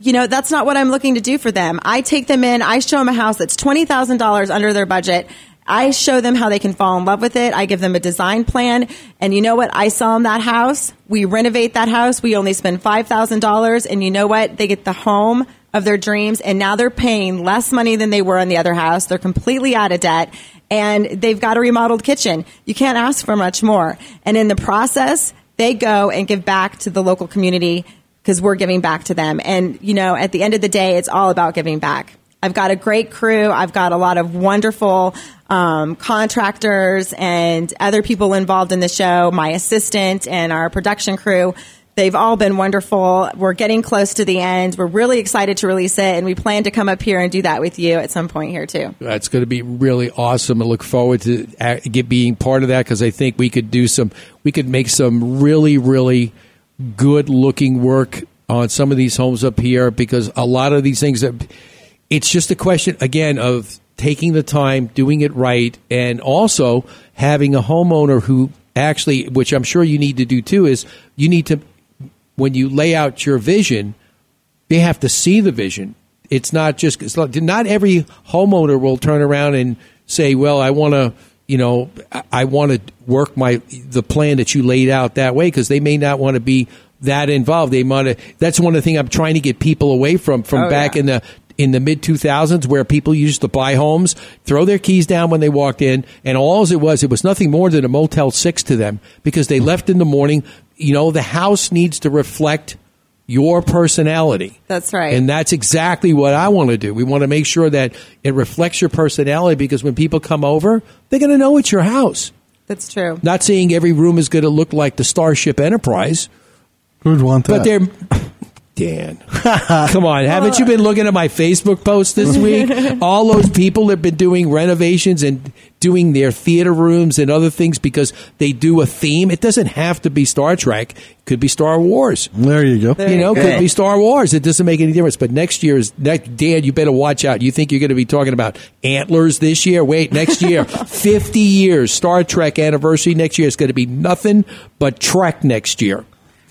you know, that's not what I'm looking to do for them. I take them in, I show them a house that's $20,000 under their budget. I show them how they can fall in love with it. I give them a design plan. And you know what? I sell them that house. We renovate that house. We only spend $5,000. And you know what? They get the home of their dreams, and now they're paying less money than they were in the other house. They're completely out of debt, and they've got a remodeled kitchen. You can't ask for much more. And in the process, they go and give back to the local community because we're giving back to them. And, you know, at the end of the day, it's all about giving back. I've got a great crew. I've got a lot of wonderful um, contractors and other people involved in the show, my assistant and our production crew. They've all been wonderful. We're getting close to the end. We're really excited to release it, and we plan to come up here and do that with you at some point here, too. That's going to be really awesome. I look forward to uh, being part of that because I think we could do some, we could make some really, really good looking work on some of these homes up here because a lot of these things it's just a question again of taking the time, doing it right, and also having a homeowner who actually, which I'm sure you need to do too, is you need to when you lay out your vision, they have to see the vision. It's not just it's not, not every homeowner will turn around and say, "Well, I want to." You know, I- I want to work my the plan that you laid out that way because they may not want to be that involved. They to. That's one of the things I'm trying to get people away from from Oh, back yeah. in the in the mid 2000s where people used to buy homes, throw their keys down when they walked in, and all as it was, it was nothing more than a Motel 6 to them because they left in the morning. You know, the house needs to reflect your personality. That's right. And that's exactly what I want to do. We want to make sure that it reflects your personality because when people come over, they're going to know it's your house. That's true. Not saying every room is going to look like the Starship Enterprise, Who'd want that? but they're. Dan, *laughs* come on! Haven't you been looking at my Facebook post this *laughs* week? All those people that have been doing renovations and doing their theater rooms and other things because they do a theme. It doesn't have to be Star Trek; it could be Star Wars. There you go. you know, could be Star Wars. It doesn't make any difference. But next year's next, Dan, you better watch out. You think you're going to be talking about antlers this year? Wait, next year, *laughs* 50 years Star Trek anniversary next year is going to be nothing but Trek next year.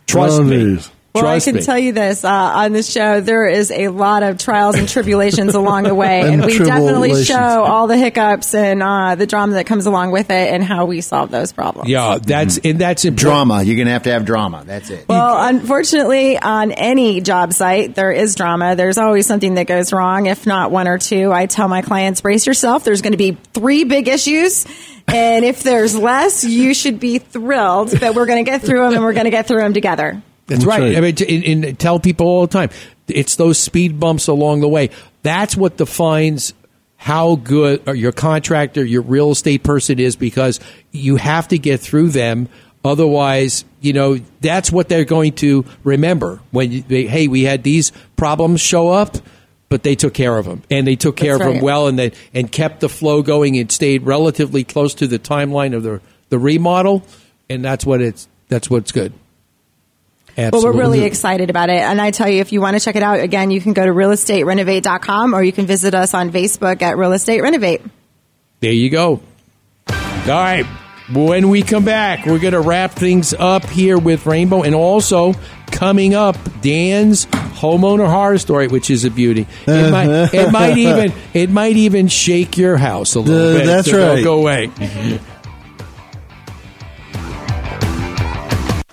Trust Oh, me. geez. Well, Trust I can me. tell you this uh, on this show, there is a lot of trials and tribulations along the way, *laughs* And and we definitely show all the hiccups and uh, the drama that comes along with it, and how we solve those problems. yeah, that's and that's important. Drama. You're going to have to have drama. That's it. Well, unfortunately, on any job site, there is drama. There's always something that goes wrong, if not one or two. I tell my clients, brace yourself. There's going to be three big issues. And if there's less, you should be thrilled that we're going to get through them and we're going to get through them together. That's, That's right. right. I mean, and, and tell people all the time. It's those speed bumps along the way. That's what defines how good uh, your contractor, your real estate person is, because you have to get through them. Otherwise, you know, that's what they're going to remember when you, they, hey, we had these problems show up, but they took care of them, and they took care That's of them well, and they and kept the flow going and stayed relatively close to the timeline of the the remodel, and that's what it's that's what's good. Well, Absolutely. we're really excited about it. And I tell you, if you want to check it out, again, you can go to realestaterenovate.com or you can visit us on Facebook at Real Estate Renovate. There you go. All right. When we come back, we're going to wrap things up here with Rainbow and also coming up, Dan's homeowner horror story, which is a beauty. It might, it might *laughs* even it might even shake your house a little Uh, bit. that's so right. Go away. *laughs*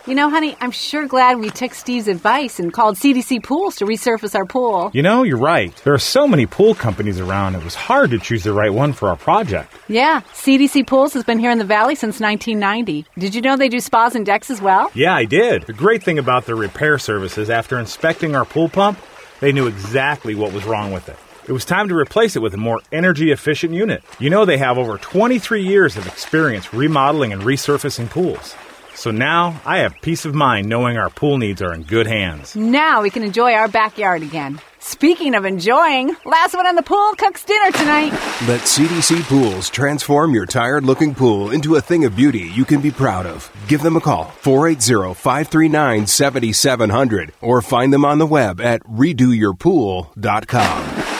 You know, honey, I'm sure glad we took Steve's advice and called CDC Pools to resurface our pool. You know, you're right. There are so many pool companies around, it was hard to choose the right one for our project. Yeah, CDC Pools has been here in the Valley since 1990. Did you know they do spas and decks as well? Yeah, I did. The great thing about their repair services, after inspecting our pool pump, they knew exactly what was wrong with it. It was time to replace it with a more energy efficient unit. You know, they have over 23 years of experience remodeling and resurfacing pools. So now I have peace of mind knowing our pool needs are in good hands. Now we can enjoy our backyard again. Speaking of enjoying, last one on the pool cooks dinner tonight. Let CDC Pools transform your tired looking pool into a thing of beauty you can be proud of. Give them a call, 480 539 7700, or find them on the web at redoyourpool.com.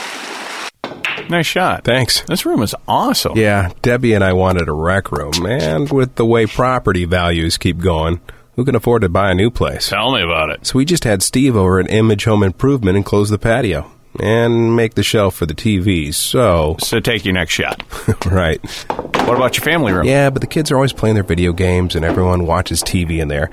Nice shot. Thanks. This room is awesome. Yeah, Debbie and I wanted a rec room, and with the way property values keep going, who can afford to buy a new place? Tell me about it. So we just had Steve over at Image Home Improvement and close the patio and make the shelf for the TVs. So, So take your next shot. *laughs* right. What about your family room? Yeah, but the kids are always playing their video games and everyone watches TV in there.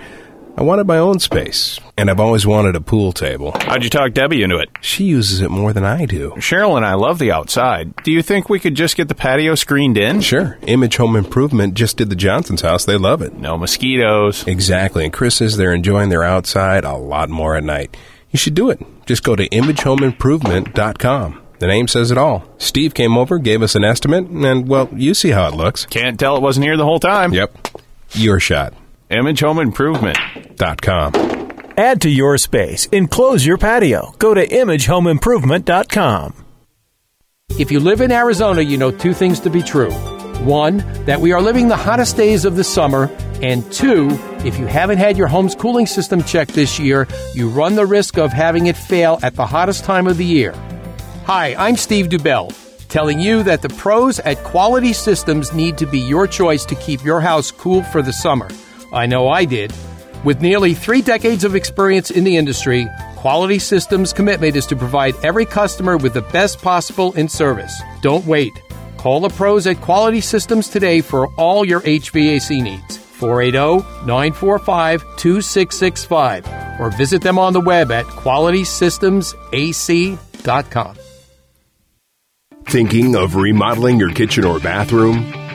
I wanted my own space, and I've always wanted a pool table. How'd you talk Debbie into it? She uses it more than I do. Cheryl and I love the outside. Do you think we could just get the patio screened in? Sure. Image Home Improvement just did the Johnson's house. They love it. No mosquitoes. Exactly. And Chris says they're enjoying their outside a lot more at night. You should do it. Just go to imagehomeimprovement.com. The name says it all. Steve came over, gave us an estimate, and, well, you see how it looks. Can't tell it wasn't here the whole time. Yep. Your shot. Image Home Improvement. Dot com. Add to your space. Enclose your patio. Go to imagehomeimprovement.com. If you live in Arizona, you know two things to be true. One, that we are living the hottest days of the summer. And two, if you haven't had your home's cooling system checked this year, you run the risk of having it fail at the hottest time of the year. Hi, I'm Steve Dubell, telling you that the pros at Quality Systems need to be your choice to keep your house cool for the summer. I know I did. With nearly three decades of experience in the industry, Quality Systems' commitment is to provide every customer with the best possible in service. Don't wait. Call the pros at Quality Systems today for all your HVAC needs. 480 945 2665 or visit them on the web at qualitysystemsac.com. Thinking of remodeling your kitchen or bathroom?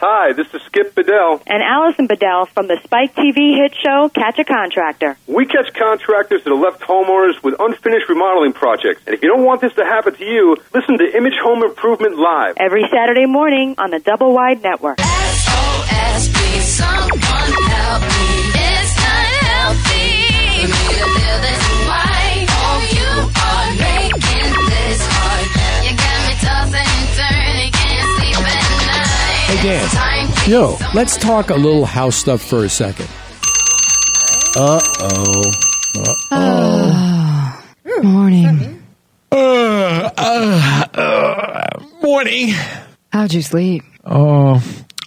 Hi, this is Skip Bedell. And Allison Bedell from the Spike TV hit show Catch a Contractor. We catch contractors that have left homeowners with unfinished remodeling projects. And if you don't want this to happen to you, listen to Image Home Improvement Live. Every Saturday morning on the Double Wide Network. Hey, Dan. Yo. Let's talk a little house stuff for a second. Uh oh. Oh. Morning. Uh, uh, uh, morning. How'd you sleep? Oh,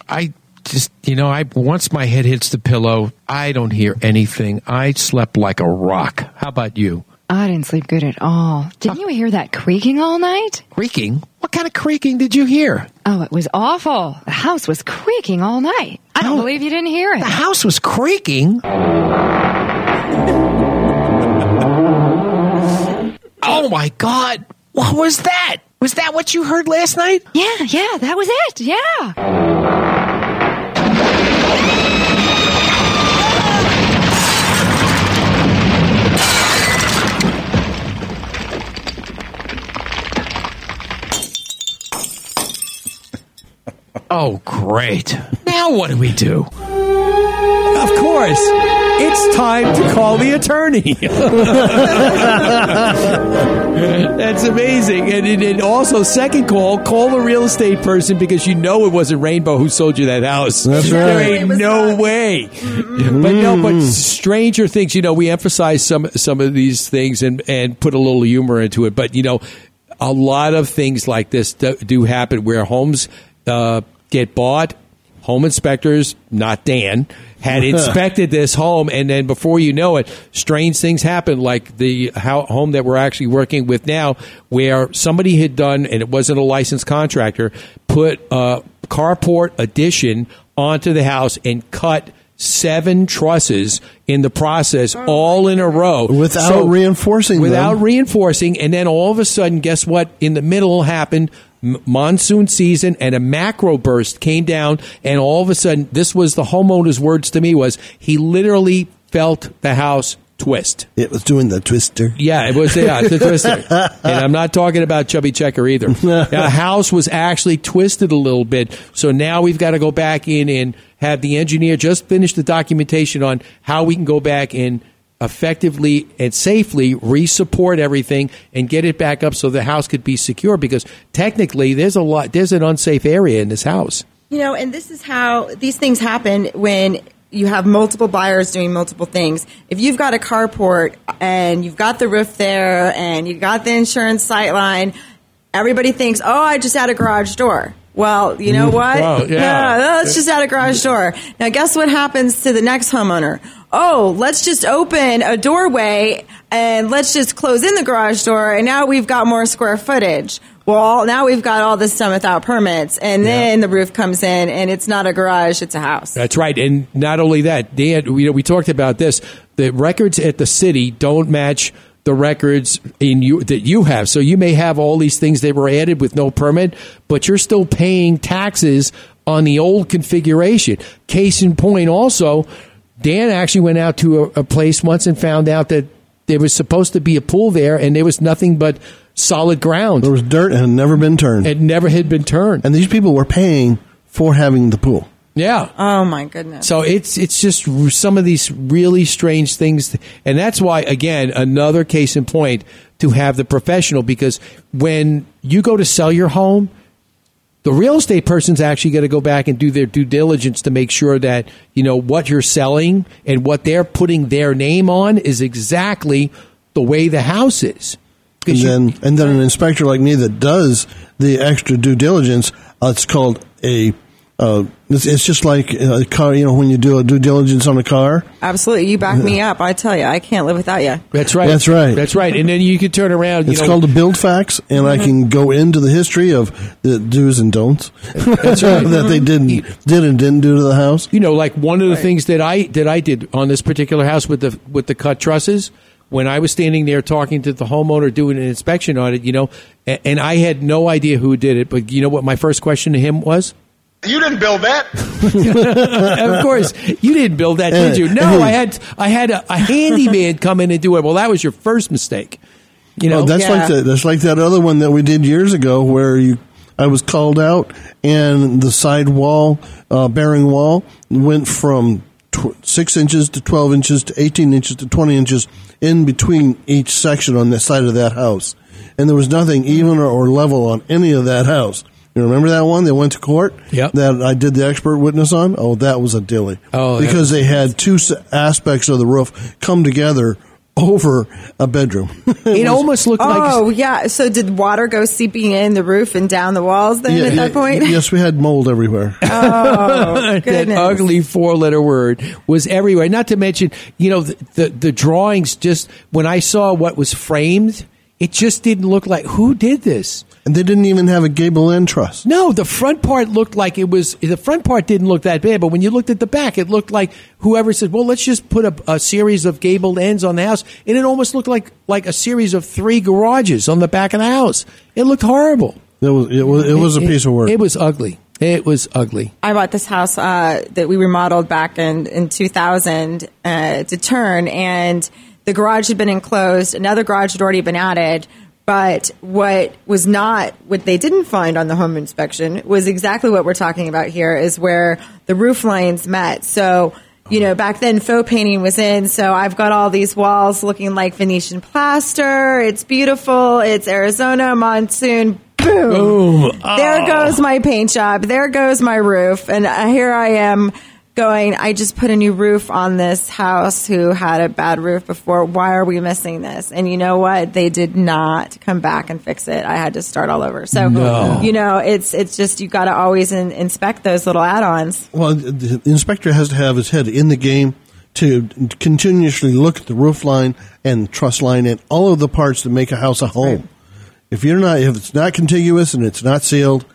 I just, you know, I once my head hits the pillow, I don't hear anything. I slept like a rock. How about you? I didn't sleep good at all. Didn't you hear that creaking all night? Creaking? What kind of creaking did you hear? Oh, it was awful. The house was creaking all night. I don't believe you didn't hear it. The house was creaking? Oh my God. What was that? Was that what you heard last night? Yeah, yeah, that was it. Yeah. Oh, great. Now what do we do? Of course, it's time to call the attorney. *laughs* That's amazing. And, and, and also, second call, call the real estate person because you know it wasn't Rainbow who sold you that house. That's There right. ain't no way. But no, but stranger things, you know, we emphasize some some of these things and, and put a little humor into it. But, you know, a lot of things like this do, do happen where homes uh, get bought. Home inspectors, not Dan, had *laughs* inspected this home, and then before you know it, strange things happen. Like the home that we're actually working with now, where somebody had done, and it wasn't a licensed contractor, put a carport addition onto the house and cut seven trusses in the process, oh, all in a row, Without reinforcing them. without reinforcing, and then all of a sudden, guess what? In the middle happened m- monsoon season, and a macro burst came down, and all of a sudden, this was the homeowner's words to me was he literally felt the house twist. It was doing the twister. Yeah, it was. Yeah, a twister. *laughs* and I'm not talking about Chubby Checker either. *laughs* the house was actually twisted a little bit, so now we've got to go back in and have the engineer just finish the documentation on how we can go back and effectively and safely re-support everything and get it back up so the house could be secure. Because technically, there's a lot. There's an unsafe area in this house. You know, and this is how these things happen when you have multiple buyers doing multiple things. If you've got a carport and you've got the roof there and you've got the insurance sight line, everybody thinks, oh, I just had a garage door. Well, you know Mm, what? wow, *laughs* yeah. No, let's just add a garage door. Now, guess what happens to the next homeowner? Oh, let's just open a doorway and let's just close in the garage door, and now we've got more square footage. Well, now we've got all this done without permits, and then the roof comes in, and it's not a garage; it's a house. That's right, and not only that, Dan. You know, we talked about this. The records at the city don't match the records in you that you have. So you may have all these things that were added with no permit, but you're still paying taxes on the old configuration. Case in point, also, Dan actually went out to a, a place once and found out that there was supposed to be a pool there, and there was nothing but solid ground. There was dirt and had never been turned. It never had been turned. And these people were paying for having the pool. Yeah. Oh my goodness. So it's it's just some of these really strange things, and that's why again another case in point to have the professional because when you go to sell your home, the real estate person's actually going to go back and do their due diligence to make sure that you know what you're selling and what they're putting their name on is exactly the way the house is. And then, and then an inspector like me that does the extra due diligence, uh, it's called a. Uh, it's, it's just like uh, a car. You know, when you do a due diligence on a car, Absolutely, you back me up. I tell you, I can't live without you. That's right. That's right. That's right. And then you can turn around. You it's know, called a BuildFax, and I can go into the history of the do's and don'ts That's *laughs* right. that they didn't did and didn't do to the house. You know, like one of the things that I that I did on this particular house with the with the cut trusses, when I was standing there talking to the homeowner doing an inspection on it, you know, and, and I had no idea who did it, but you know what my first question to him was? You didn't build that. *laughs* of course, you didn't build that, did you? No, I had I had a, a handyman come in and do it. Well, that was your first mistake. You know, Oh, that's like the, that's like that other one that we did years ago, where you I was called out, and the side wall, uh, bearing wall, went from tw- six inches to twelve inches to eighteen inches to twenty inches in between each section on the side of that house, and there was nothing even or, or level on any of that house. You remember that one that went to court? Yep. That I did the expert witness on. Oh, that was a dilly. Oh, because they had two aspects of the roof come together over a bedroom. *laughs* it almost looked like Oh yeah. So did water go seeping in the roof and down the walls then Yeah, at that yeah, point? Yes, we had mold everywhere. *laughs* Oh that ugly four letter word was everywhere. Not to mention, you know, the, the, the drawings just, when I saw what was framed, it just didn't look like, who did this? And they didn't even have a gable end truss. No, the front part looked like it was, the front part didn't look that bad, but when you looked at the back, it looked like whoever said, well, let's just put a, a series of gabled ends on the house. And it almost looked like, like a series of three garages on the back of the house. It looked horrible. It was, it was, it was a piece of work. It was ugly. It was ugly. I bought this house uh, that we remodeled back in in 2000 uh, to turn, and the garage had been enclosed. Another garage had already been added. But what was not, what they didn't find on the home inspection was exactly what we're talking about here is where the roof lines met. So, you know, back then faux painting was in. So I've got all these walls looking like Venetian plaster. It's beautiful. It's Arizona monsoon. Boom. Boom. There ah. goes my paint job. There goes my roof. And here I am going, I just put a new roof on this house who had a bad roof before. Why are we missing this? And you know what? They did not come back and fix it. I had to start all over. So, No. you know, it's, it's just, you got to always in, inspect those little add-ons. Well, the inspector has to have his head in the game to continuously look at the roof line and truss line and all of the parts that make a house a home. If you're not, if it's not contiguous and it's not sealed,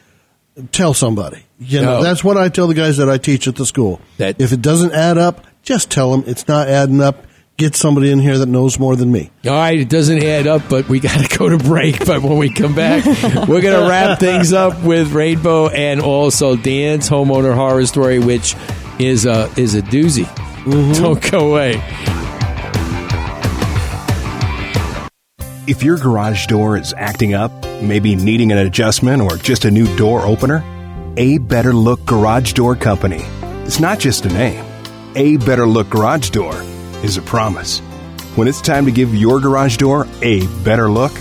tell somebody. You know, No. that's what I tell the guys that I teach at the school. That if it doesn't add up, just tell them it's not adding up. Get somebody in here that knows more than me. All right, it doesn't add up, but we *laughs* got to go to break. But when we come back, we're going to wrap things up with Rainbow and also Dan's homeowner horror story, which is a is a doozy. Mm-hmm. Don't go away. If your garage door is acting up, maybe needing an adjustment or just a new door opener, A Better Look Garage Door Company. It's not just a name. A Better Look Garage Door is a promise. When it's time to give your garage door a better look,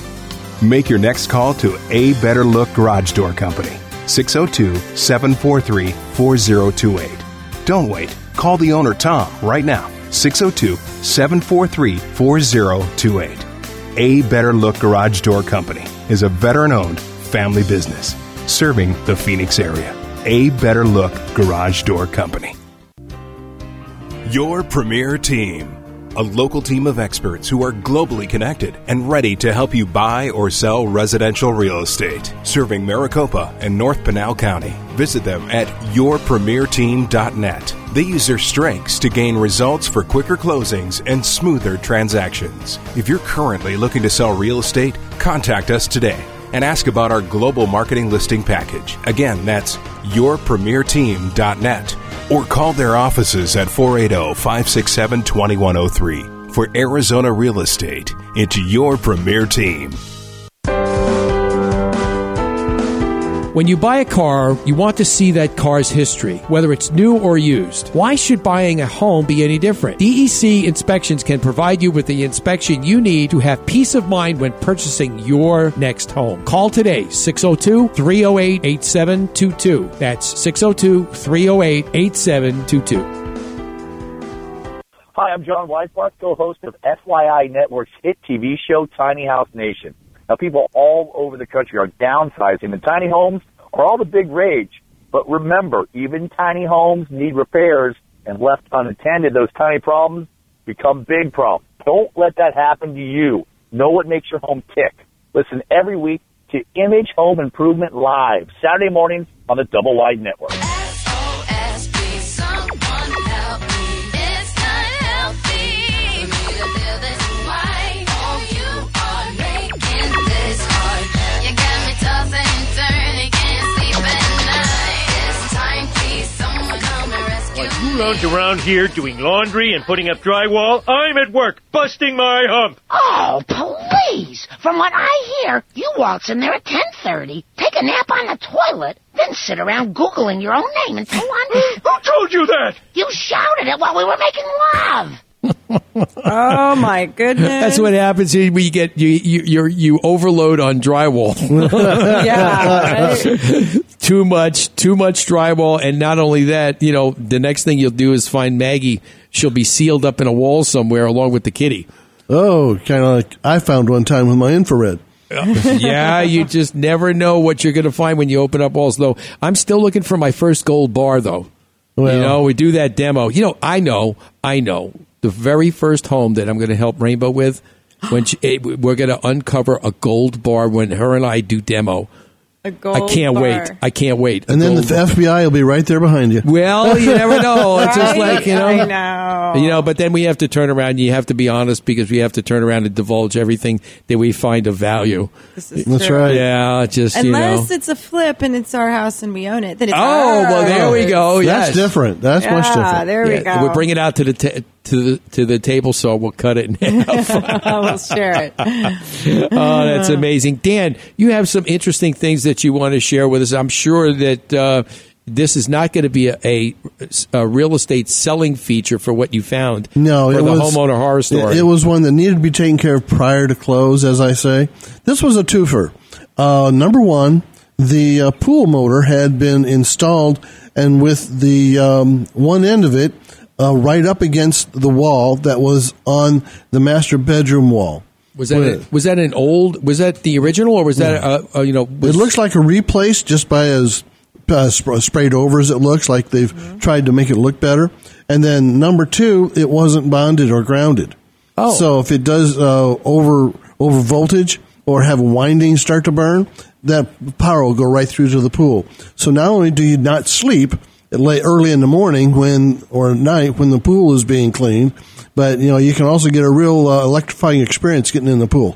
make your next call to A Better Look Garage Door Company. 602 743 4028. Don't wait. Call the owner, Tom, right now. 602 743 4028. A Better Look Garage Door Company is a veteran owned family business serving the Phoenix area. A Better Look Garage Door Company. Your premier team. A local team of experts who are globally connected and ready to help you buy or sell residential real estate. Serving Maricopa and North Pinal County. Visit them at yourpremierteam.net. They use their strengths to gain results for quicker closings and smoother transactions. If you're currently looking to sell real estate, contact us today and ask about our global marketing listing package. Again, that's yourpremierteam.net or call their offices at 480 567 2103. For Arizona real estate, it's your premier team. When you buy a car, you want to see that car's history, whether it's new or used. Why should buying a home be any different? DEC Inspections can provide you with the inspection you need to have peace of mind when purchasing your next home. Call today 602 308 8722. That's 602 308 8722. Hi, I'm John Weisbarth, co-host of FYI Network's hit TV show Tiny House Nation. Now, people all over the country are downsizing, and tiny homes are all the big rage. But remember, even tiny homes need repairs, and left unattended, those tiny problems become big problems. Don't let that happen to you. Know what makes your home tick. Listen every week to Image Home Improvement Live, Saturday mornings on the Double Wide Network. You lounge around here doing laundry and putting up drywall. I'm at work busting my hump. Oh, please! From what I hear, you waltz in there at 10.30, take a nap on the toilet, then sit around Googling your own name and so on. Who told you that? You shouted it while we were making love. Oh my goodness! That's what happens when you get you you you're, you overload on drywall. *laughs* Yeah, right. too much, too much drywall, and not only that, you know, the next thing you'll do is find Maggie. She'll be sealed up in a wall somewhere along with the kitty. Oh, kind of like I found one time with my infrared. *laughs* yeah, you just never know what you're going to find when you open up walls. Though I'm still looking for my first gold bar. Though, you know, we do that demo. You know, I know, I know. The very first home that I'm going to help Rainbow with, when she, eh, we're going to uncover a gold bar when her and I do demo. A I gold can't bar. wait. I can't wait. A And then the bar. FBI will be right there behind you. Well, you never know. It's just *laughs* like you know. I know. You know, but then we have to turn around. You have to be honest because we have to turn around and divulge everything that we find of value. That's true. right. Yeah, just you know. Unless it's a flip and it's our house and we own it, then it's Oh, well, there we ours. go. That's different. That's much Yeah, different. there we Yeah, go. We'll bring it out to the ta- to the to the table saw. We'll cut it in *laughs* half. *laughs* we'll share it. oh, that's amazing, Dan. You have some interesting things that you want to share with us. I'm sure that uh, this is not going to be a, a, a real estate selling feature for what you found. No, for it the was homeowner horror story. It, it was one that needed to be taken care of prior to close, as I say. This was a twofer. Uh, number one, the uh, pool motor had been installed, and with the um, one end of it uh, right up against the wall that was on the master bedroom wall. Was that a, was that an old? Was that the original, or was that a, a you know? Was, It looks like a replace just by as uh, sp- sprayed over as it looks like they've Mm-hmm. tried to make it look better. And then number two, it wasn't bonded or grounded. Oh. So if it does uh, over over voltage or have windings start to burn, that power will go right through to the pool. So not only do you not sleep late early in the morning when or at night when the pool is being cleaned, but you know you can also get a real uh, electrifying experience getting in the pool.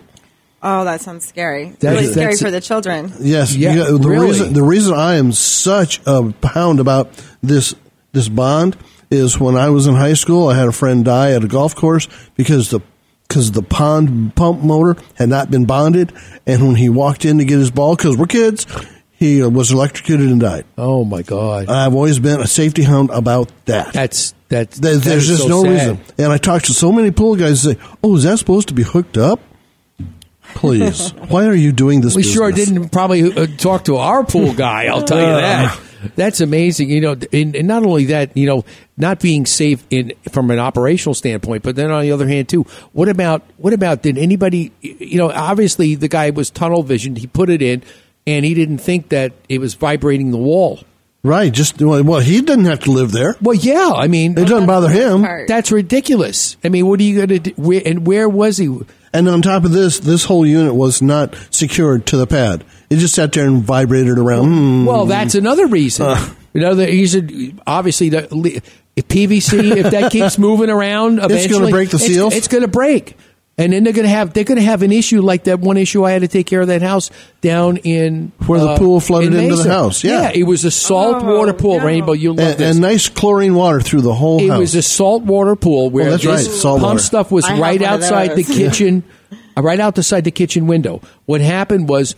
Oh, that sounds scary. It's That really is- scary that's- for the children. Yes, Yeah, you got- the really. reason the reason I am such a pound about this this bond is when I was in high school, I had a friend die at a golf course because the because the pond pump motor had not been bonded. And when he walked in to get his ball, because we're kids, he was electrocuted and died. Oh my God! I've always been a safety hound about that. That's that's There- that there's just so no sad. reason. And I talked to so many pool guys say, "Oh, is that supposed to be hooked up?" Please, *laughs* why are you doing this? We sure didn't probably uh, talk to our pool *laughs* guy. I'll tell you that. That's amazing. You know, and, and not only that, you know, not being safe in from an operational standpoint, but then on the other hand, too. What about what about? Did anybody? You know, obviously the guy was tunnel visioned. He put it in, and he didn't think that it was vibrating the wall. Right. Just well, he didn't have to live there. Well, yeah. I mean, it doesn't bother him. That's ridiculous. I mean, what are you going to do? Where, and where was he? And on top of this, this whole unit was not secured to the pad. It just sat there and vibrated around. Hmm. Well, that's another reason. you know, that he said obviously the PVC if that *laughs* keeps moving around, It's gonna break the it's- seals? It's, going to break, and then they're going to have they're going to have an issue like that one issue I had to take care of that house down in Where the uh, pool flooded in into the house, yeah. it was a salt water pool. Rainbow, you love and, this. and nice chlorine water through the whole It house. was a salt water pool where Oh, that's this right, salt pump water. stuff was I right outside the kitchen, *laughs* uh, right outside the kitchen window. What happened was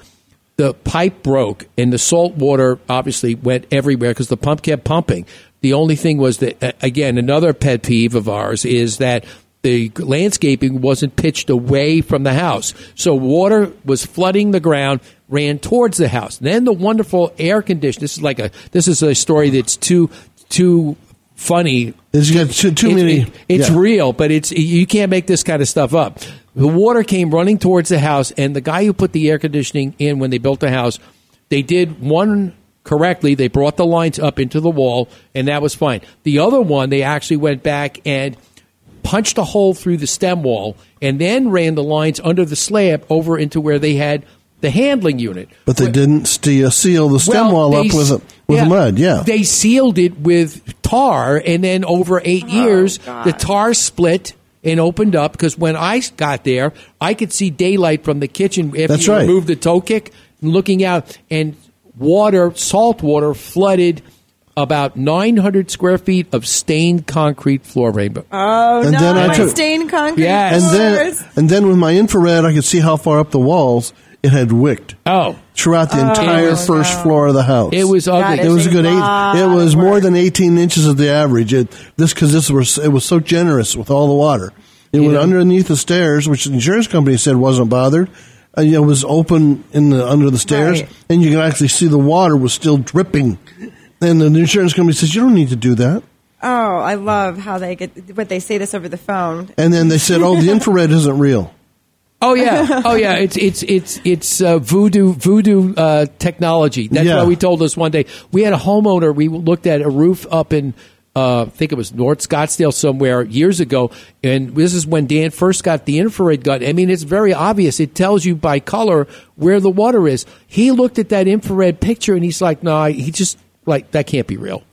the pipe broke and the salt water obviously went everywhere because the pump kept pumping. The only thing was that uh, again another pet peeve of ours is that the landscaping wasn't pitched away from the house. So water was flooding the ground, ran towards the house. Then the wonderful air condition. This is like a this is a story that's too too funny. It's got too, too It- many. it- it's yeah. real, but it's you can't make this kind of stuff up. The water came running towards the house, and the guy who put the air conditioning in when they built the house, they did one correctly. They brought the lines up into the wall, and that was fine. The other one, they actually went back and punched a hole through the stem wall, and then ran the lines under the slab over into where they had the handling unit. But they didn't ste- uh, seal the stem Well, wall they up with a, s- with yeah, mud. Yeah. They sealed it with tar, and then over eight oh, years, the tar split and opened up. Because when I got there, I could see daylight from the kitchen after That's you right. removed the toe kick, looking out, and water, salt water, flooded about 900 square feet of stained concrete floor rainbow. Oh And no! then I my took- stained concrete and then and then with my infrared, I could see how far up the walls it had wicked. Oh, throughout the Oh, entire no. first floor of the house. It was ugly. It was a good eight. It was more than eighteen inches of the average. It, this because this was it was so generous with all the water. It went Yeah. underneath the stairs, which the insurance company said wasn't bothered. Uh, it was open in the under the stairs, Right. and you could actually see the water was still dripping. And the insurance company says you don't need to do that. Oh, I love how they get what they say this over the phone. And then they said, "Oh, the *laughs* infrared isn't real." Oh yeah, oh yeah. It's it's it's it's uh, voodoo voodoo uh, technology. That's Yeah. why we told us one day. We had a homeowner. We looked at a roof up in. Uh, I think it was North Scottsdale somewhere years ago, and this is when Dan first got the infrared gun. I mean, it's very obvious. It tells you by color where the water is. He looked at that infrared picture and he's like, "No, he just like that can't be real."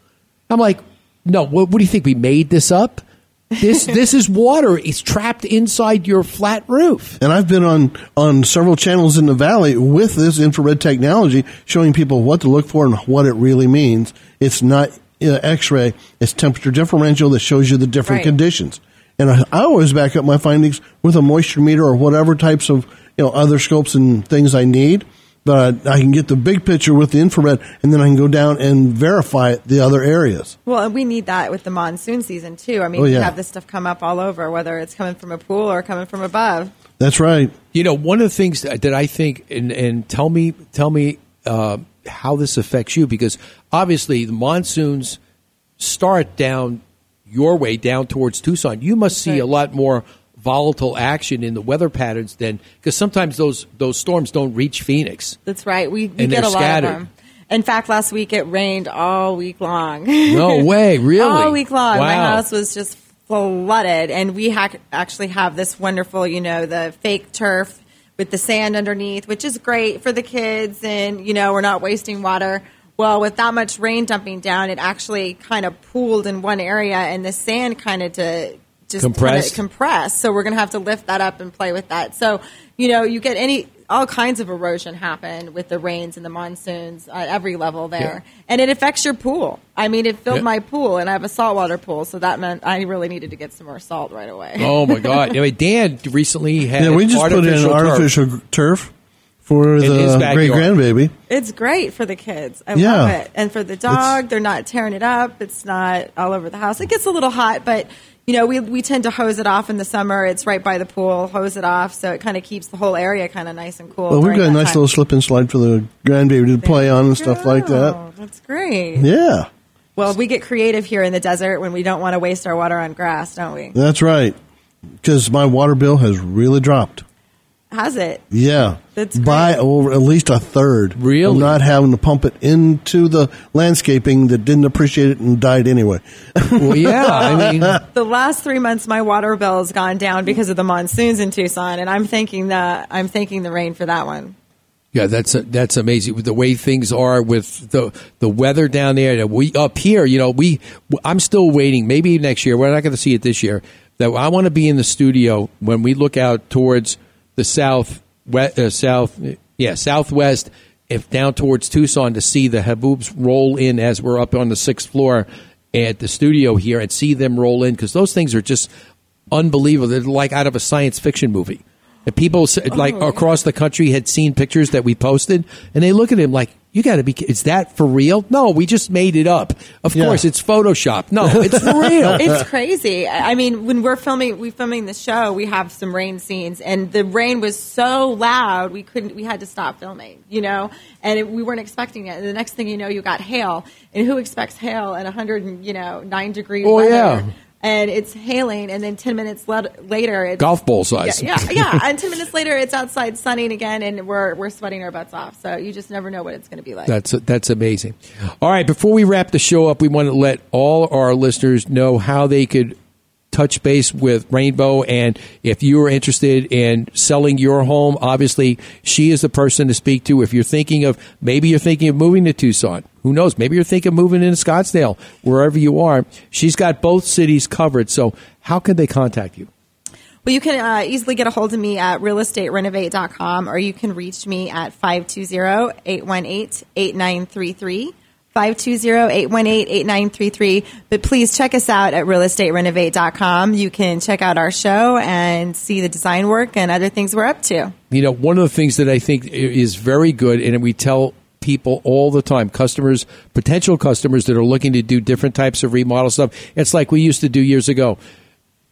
I'm like, "No, what, what do you think? We made this up? This *laughs* this is water. It's trapped inside your flat roof." And I've been on on several channels in the valley with this infrared technology, showing people what to look for and what it really means. It's not uh, X-ray; it's temperature differential that shows you the different Right. conditions. And I, I always back up my findings with a moisture meter or whatever types of you know other scopes and things I need. But I can get the big picture with the infrared, and then I can go down and verify the other areas. Well, and we need that with the monsoon season too. I mean, Oh, we have this stuff come up all over, whether it's coming from a pool or coming from above. That's right. You know, one of the things that, that I think, and, and tell me, tell me uh, how this affects you, because obviously the monsoons start down your way, down towards Tucson. You must see a lot more volatile action in the weather patterns then because sometimes those those storms don't reach Phoenix. That's right. We, we And get a lot scattered. of them. In fact, last week it rained all week long. No *laughs* way, really? all week long. My house was just flooded, and we ha- actually have this wonderful, you know, the fake turf with the sand underneath, which is great for the kids, and you know, we're not wasting water. Well, with that much rain dumping down, it actually kind of pooled in one area, and the sand kind of to just kinda Compressed? compressed. So we're going to have to lift that up and play with that. So you know, you get any all kinds of erosion happen with the rains and the monsoons at every level there, and it affects your pool. I mean, it filled Yeah. my pool, and I have a saltwater pool, so that meant I really needed to get some more salt right away. Oh my God! *laughs* Anyway, Dan recently had Yeah, we just put in artificial turf. artificial turf, for In the great grandbaby. It's great for the kids. I Yeah. love it. And for the dog, they're not tearing it up. It's not all over the house. It gets a little hot, but you know, we we tend to hose it off in the summer. It's right by the pool, hose it off, so it kind of keeps the whole area kind of nice and cool. Well, we've got a nice time. little slip and slide for the grandbaby to play on and stuff like that. Oh, that's great. Yeah, Well, we get creative here in the desert when we don't want to waste our water on grass, don't we? that's right. Because my water bill has really dropped. Has it? Yeah, That's by over at least a third. Really, not having to pump it into the landscaping that didn't appreciate it and died anyway. Well, yeah, I *laughs* mean, The last three months, my water bill has gone down because of the monsoons in Tucson, and I'm thanking the I'm thanking the rain for that one. Yeah, that's that's amazing. The way things are with the the weather down there, that we up here, you know, we I'm still waiting. Maybe next year. We're not going to see it this year. That I want to be in the studio when we look out towards the south, west, uh, south, yeah, southwest, if down towards Tucson to see the Haboobs roll in as we're up on the sixth floor at the studio here and see them roll in because those things are just unbelievable. They're like out of a science fiction movie. And people like Oh. across the country had seen pictures that we posted, and they look at him like, "You got to be! Is that for real? No, we just made it up. Of course, it's Photoshop. No, it's for real. *laughs* it's crazy. I I mean, when we're filming, we're filming the show. We have some rain scenes, and the rain was so loud we couldn't. We had to stop filming. You know, and it, we weren't expecting it. And the next thing you know, you got hail, and who expects hail at hundred and you know nine degree Oh, weather? yeah. And it's hailing, and then ten minutes let, later, it's Golf ball size. Yeah, yeah, yeah. *laughs* and ten minutes later, it's outside sunning again, and we're we're sweating our butts off. So you just never know what it's going to be like. That's that's amazing. All right, before we wrap the show up, we want to let all our listeners know how they could touch base with Rainbow and if you are interested in selling your home, obviously she is the person to speak to. If you're thinking of maybe you're thinking of moving to Tucson, who knows? Maybe you're thinking of moving into Scottsdale, wherever you are. She's got both cities covered. So how can they contact you? Well, you can uh, easily get a hold of me at realestaterenovate.com or you can reach me at 520-818-8933. 520-818-8933. But please check us out at realestaterenovate.com. You can check out our show and see the design work and other things we're up to. You know, one of the things that I think is very good, and we tell people all the time, customers, potential customers that are looking to do different types of remodel stuff, it's like we used to do years ago.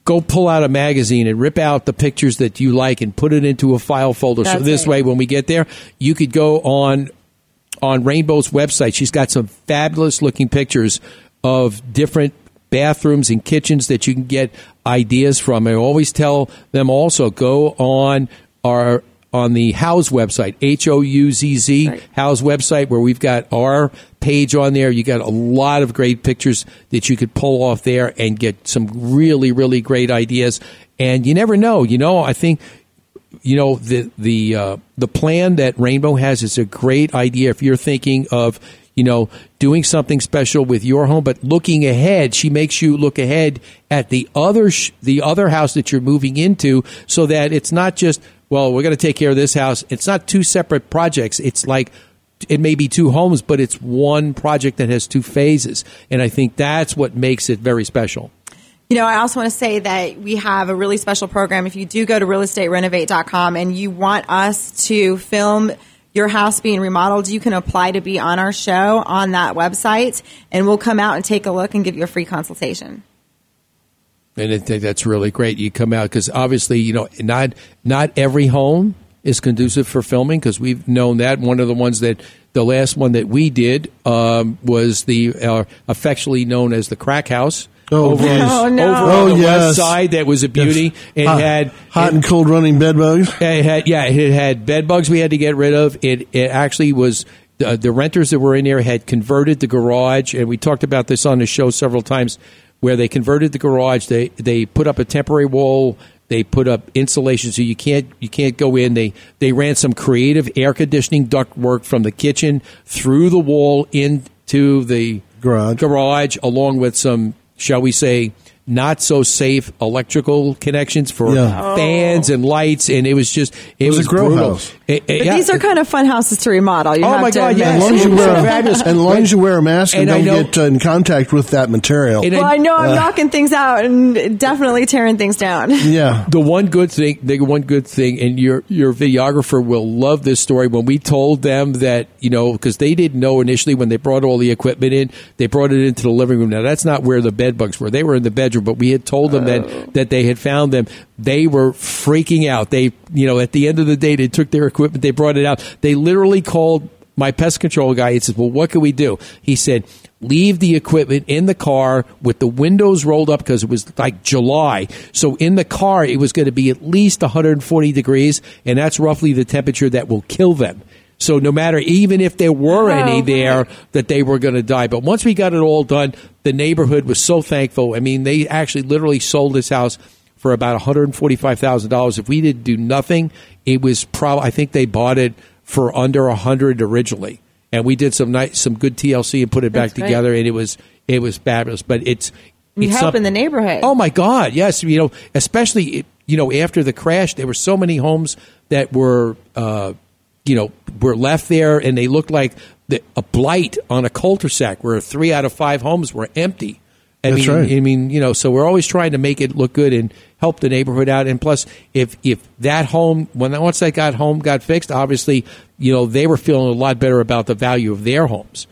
Go pull out a magazine and rip out the pictures that you like and put it into a file folder. so this way, when we get there, you could go on on Rainbow's website. She's got some fabulous looking pictures of different bathrooms and kitchens that you can get ideas from. I always tell them also go on our on the Houzz website, H O U Z Z Houzz website, where we've got our page on there. You got a lot of great pictures that you could pull off there and get some really, really great ideas. And you never know. You know, I think you know the the uh, the plan that Rainbow has is a great idea if you're thinking of you know doing something special with your home, but looking ahead, she makes you look ahead at the other sh- the other house that you're moving into, so that it's not just well we're going to take care of this house. It's not two separate projects. It's like it may be two homes, but it's one project that has two phases, and I think that's what makes it very special. You know, I also want to say that we have a really special program. If you do go to realestaterenovate.com and you want us to film your house being remodeled, you can apply to be on our show on that website, and we'll come out and take a look and give you a free consultation. And I think that's really great. You come out because obviously, you know, not not every home is conducive for filming because we've known that. One of the ones that the last one that we did um, was the uh, affectionately known as the crack house. Oh, over, geez. on, Oh, no. over Oh, on the yes. west side, that was a beauty. Yes. It Hot- had hot and cold running bed bugs. it had yeah, it had bed bugs we had to get rid of. It it actually was the, the renters that were in there had converted the garage, and we talked about this on the show several times, where they converted the garage. They they put up a temporary wall. They put up insulation so you can't you can't go in. They they ran some creative air conditioning duct work from the kitchen through the wall into the garage garage, along with some shall we say not so safe electrical connections for Yeah. fans and lights, and it was just it, was a grow brutal. house. It- it- But yeah. these are kind of fun houses to remodel. You Oh have my to God, admit. yes. As long as you wear a, *laughs* Fabulous. and long as you wear a mask and, And don't know- get uh, in contact with that material. And Well, I know I'm Uh, knocking things out and definitely tearing things down. *laughs* Yeah. The one good thing, the one good thing, and your your videographer will love this story. When we told them that, you know, because they didn't know initially when they brought all the equipment in, they brought it into the living room. Now that's not where the bed bugs were; they were in the bedroom. But we had told them Oh. that that they had found them. They were freaking out. They, you know, at the end of the day, they took their equipment, they brought it out. They literally called my pest control guy. He says, "Well, what can we do?" He said. Leave the equipment in the car with the windows rolled up because it was like July. So in the car, it was going to be at least 140 degrees, and that's roughly the temperature that will kill them. So no matter, even if there were any there, that they were going to die. But once we got it all done, the neighborhood was so thankful. I mean, they actually literally sold this house for about $145,000. If we didn't do nothing, it was probably, I think they bought it for under a hundred originally. And we did some nice, some good TLC and put it back great. together and it was, it was fabulous. But it's, You it's help in the neighborhood. Oh my God, yes. You know, especially you know after the crash, there were so many homes that were uh, you know we were left there, and they looked like the, a blight on a cul-de-sac, where three out of five homes were empty. I That's mean, right. I mean, you know, so we're always trying to make it look good and help the neighborhood out. And plus, if if that home, when once that got home got fixed, obviously, you know, they were feeling a lot better about the value of their homes.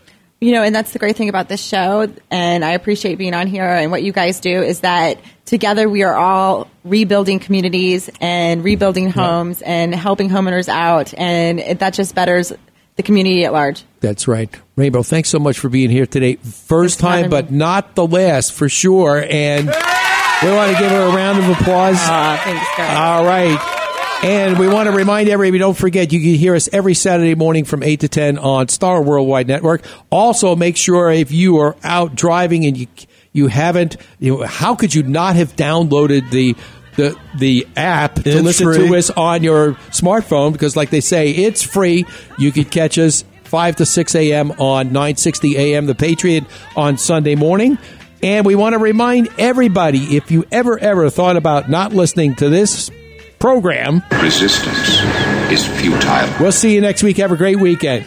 You know, and that's the great thing about this show, and I appreciate being on here. And what you guys do is that together we are all rebuilding communities and rebuilding homes and helping homeowners out, and it, that just betters the community at large. That's right. Rainbow, thanks so much for being here today. First time, but not the last for sure. And we want to give her a round of applause. thanks, guys. All right. And we want to remind everybody, don't forget, you can hear us every Saturday morning from 8 to 10 on Star Worldwide Network. Also, make sure if you are out driving and you you haven't, you know, how could you not have downloaded the the the app to It's listen free. to us on your smartphone? Because, like they say, it's free. You could catch us 5 to 6 a.m. on 960 a.m. The Patriot on Sunday morning. And we want to remind everybody if you ever, ever thought about not listening to this program, Resistance is futile. we'll see you next week. Have a great weekend.